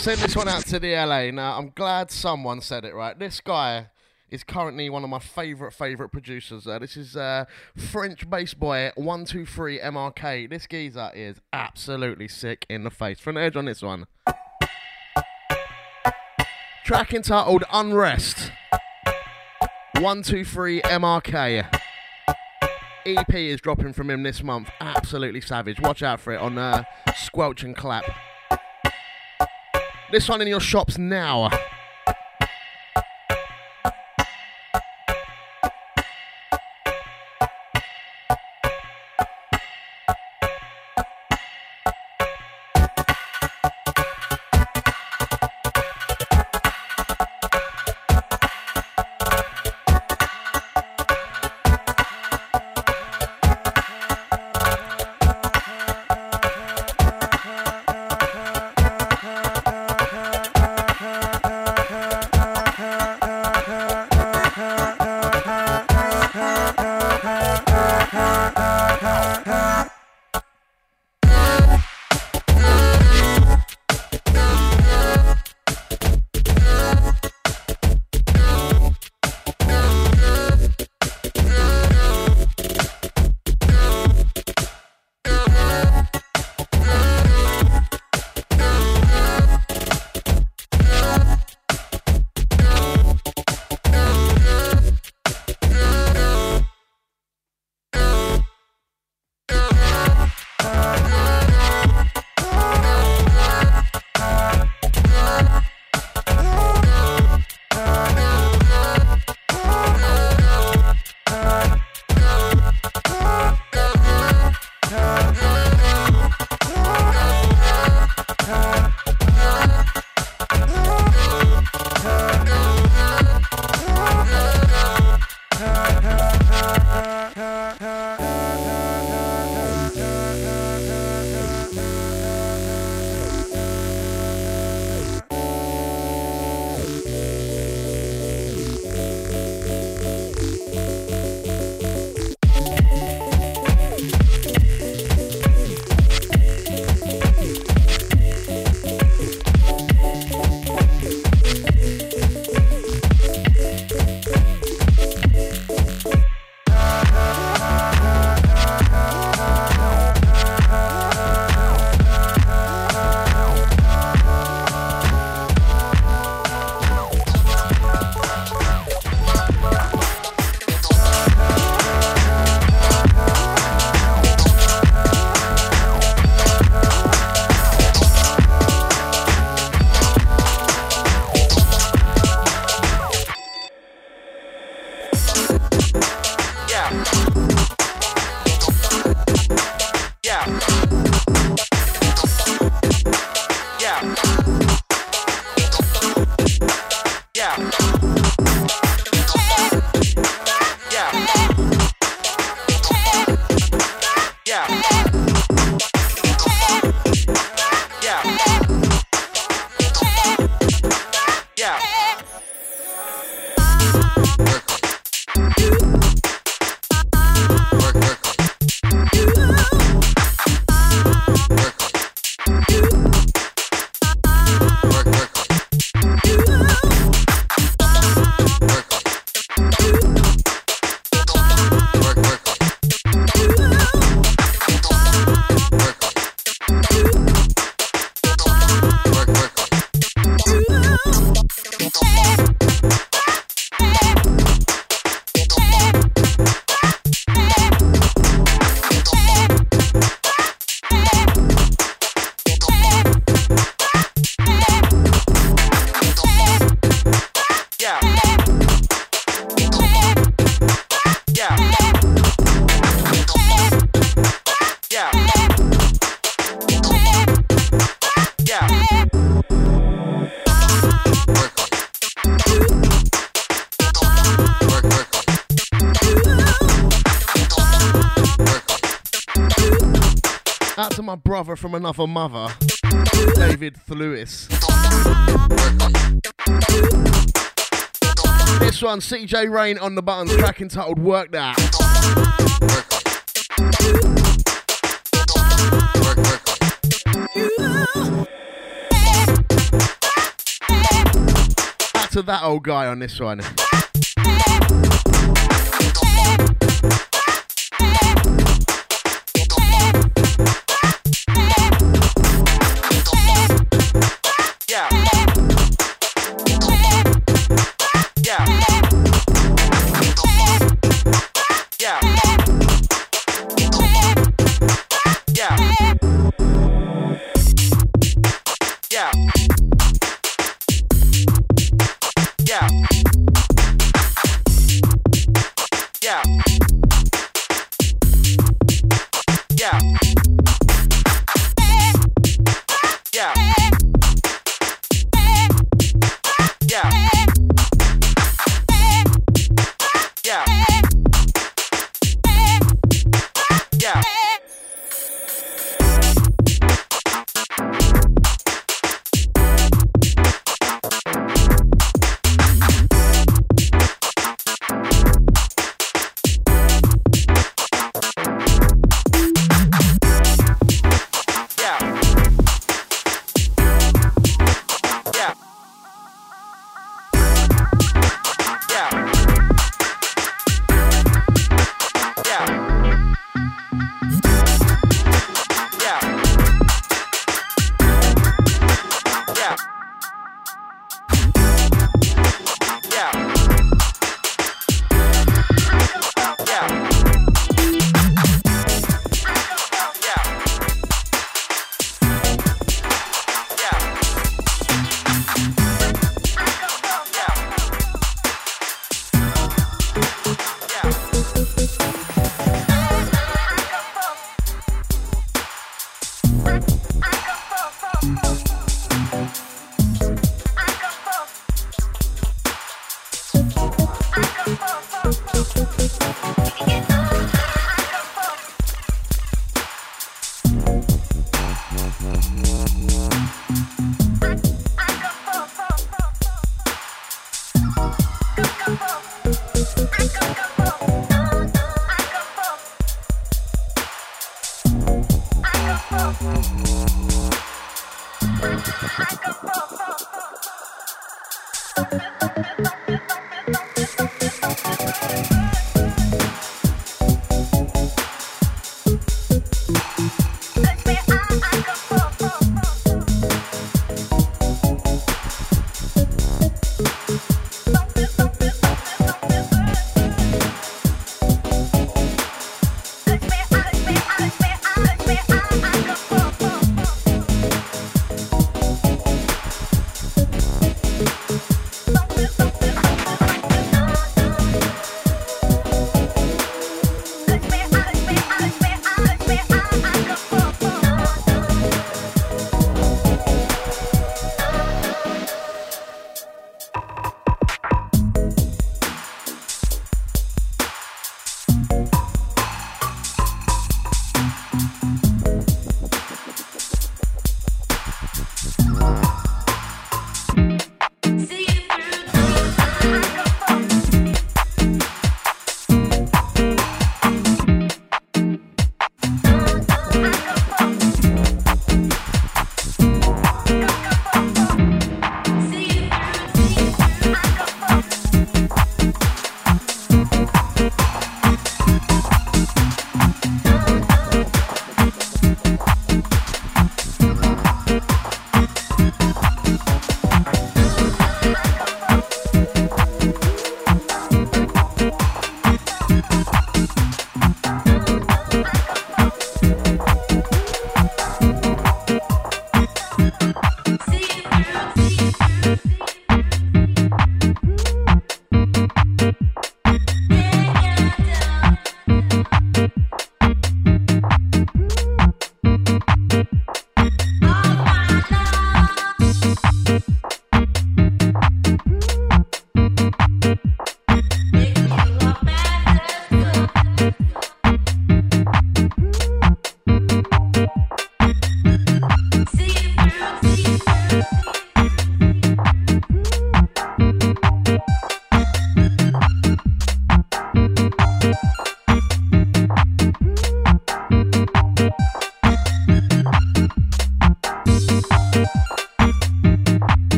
[SPEAKER 5] Send this one out to the LA. Now, I'm glad someone said it right. This guy is currently one of my favourite, favourite producers. Uh, this is uh, French bass boy 123 MRK. This geezer is absolutely sick in the face. Front edge on this one. Track entitled Unrest. 123 MRK. EP is dropping from him this month. Absolutely savage. Watch out for it on uh, Squelch and Clap. This one in your shops now. From Another Mother, David Lewis. This one, CJ Rain on the buttons, track entitled Work That. Back to that old guy on this one.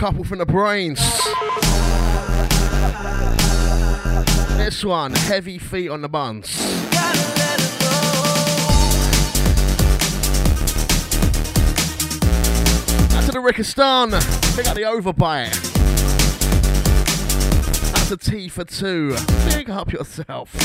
[SPEAKER 8] couple from the brains. This one, heavy feet on the buns. Out to the Rickistan. Pick up the overbite. That's a T for two. Big up yourself.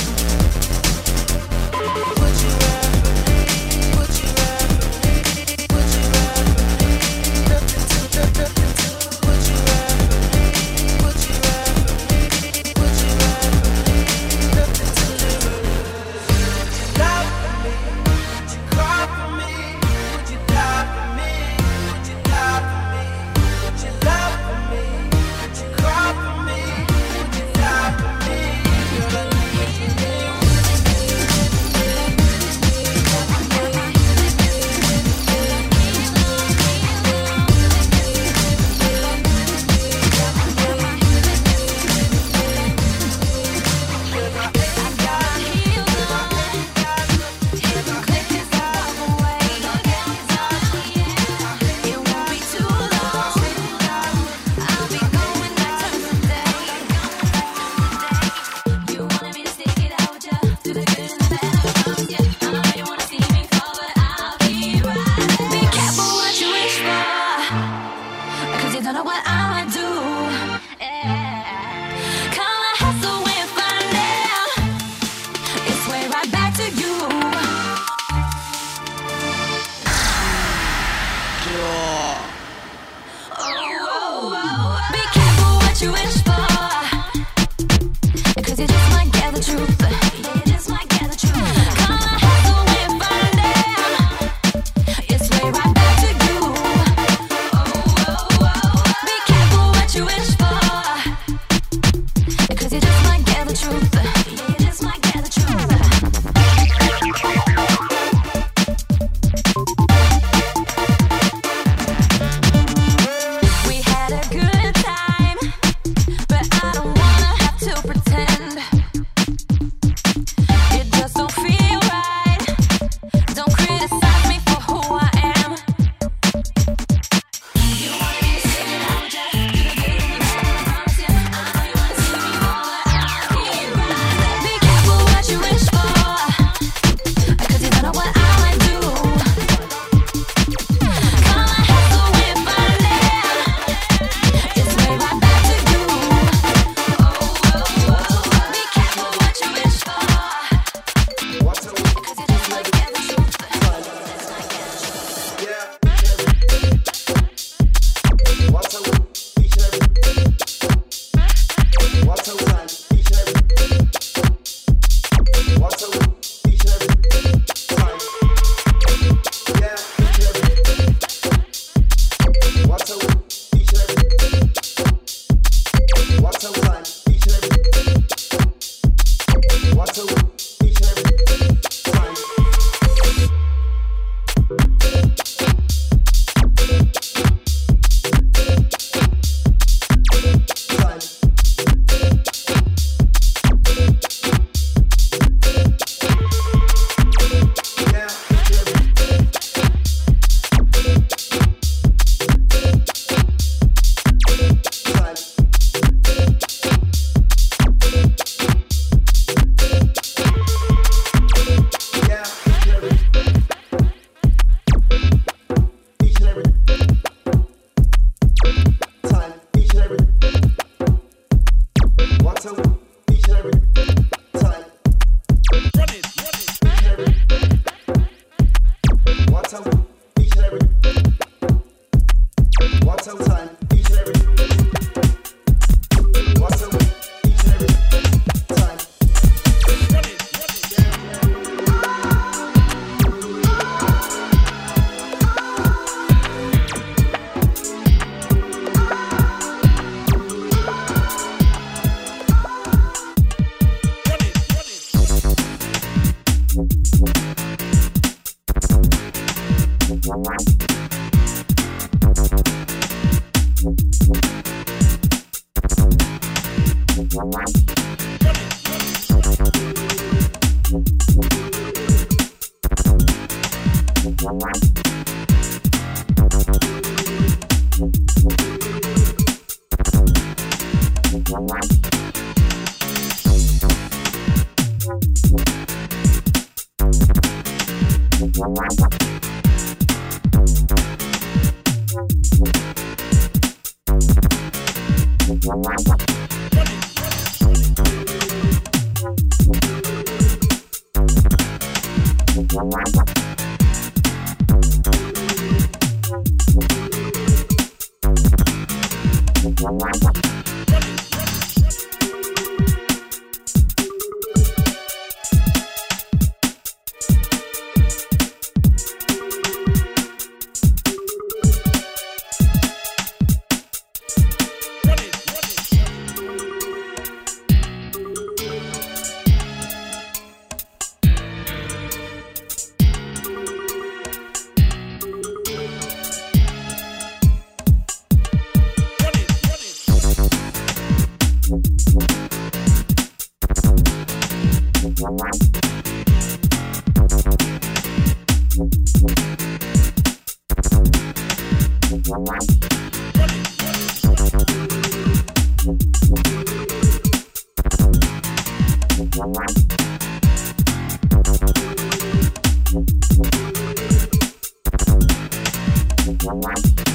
[SPEAKER 5] Rolling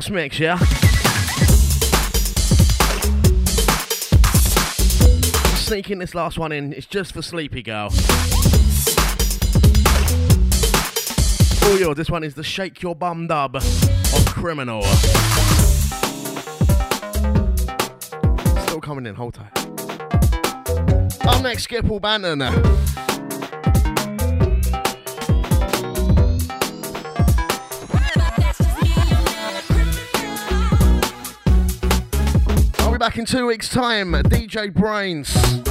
[SPEAKER 5] last mix, yeah? Sneaking this last one in, it's just for Sleepy Girl. Oh, yo, this one is the Shake Your Bum dub of Criminal. Still coming in, hold tight. Up next, Skipple Banton. In two weeks' time. DJ BrainZ.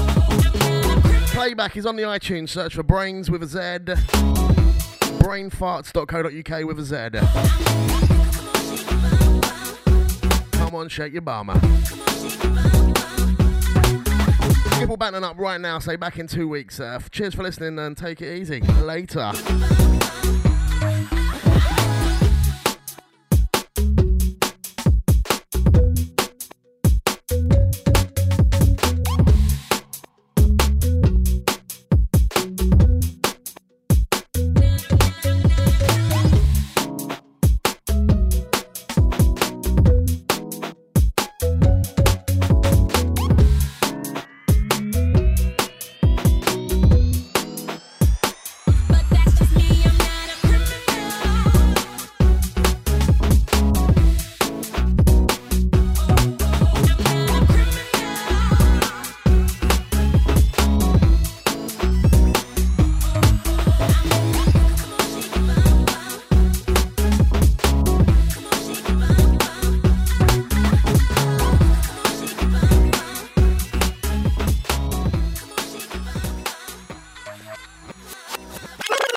[SPEAKER 5] Playback is on the iTunes. Search for Brains with a Z. Brainfarts.co.uk with a Z. Come on, shake your bum. Skipple battling up right now. Say back in two weeks. Uh, cheers for listening and take it easy. Later.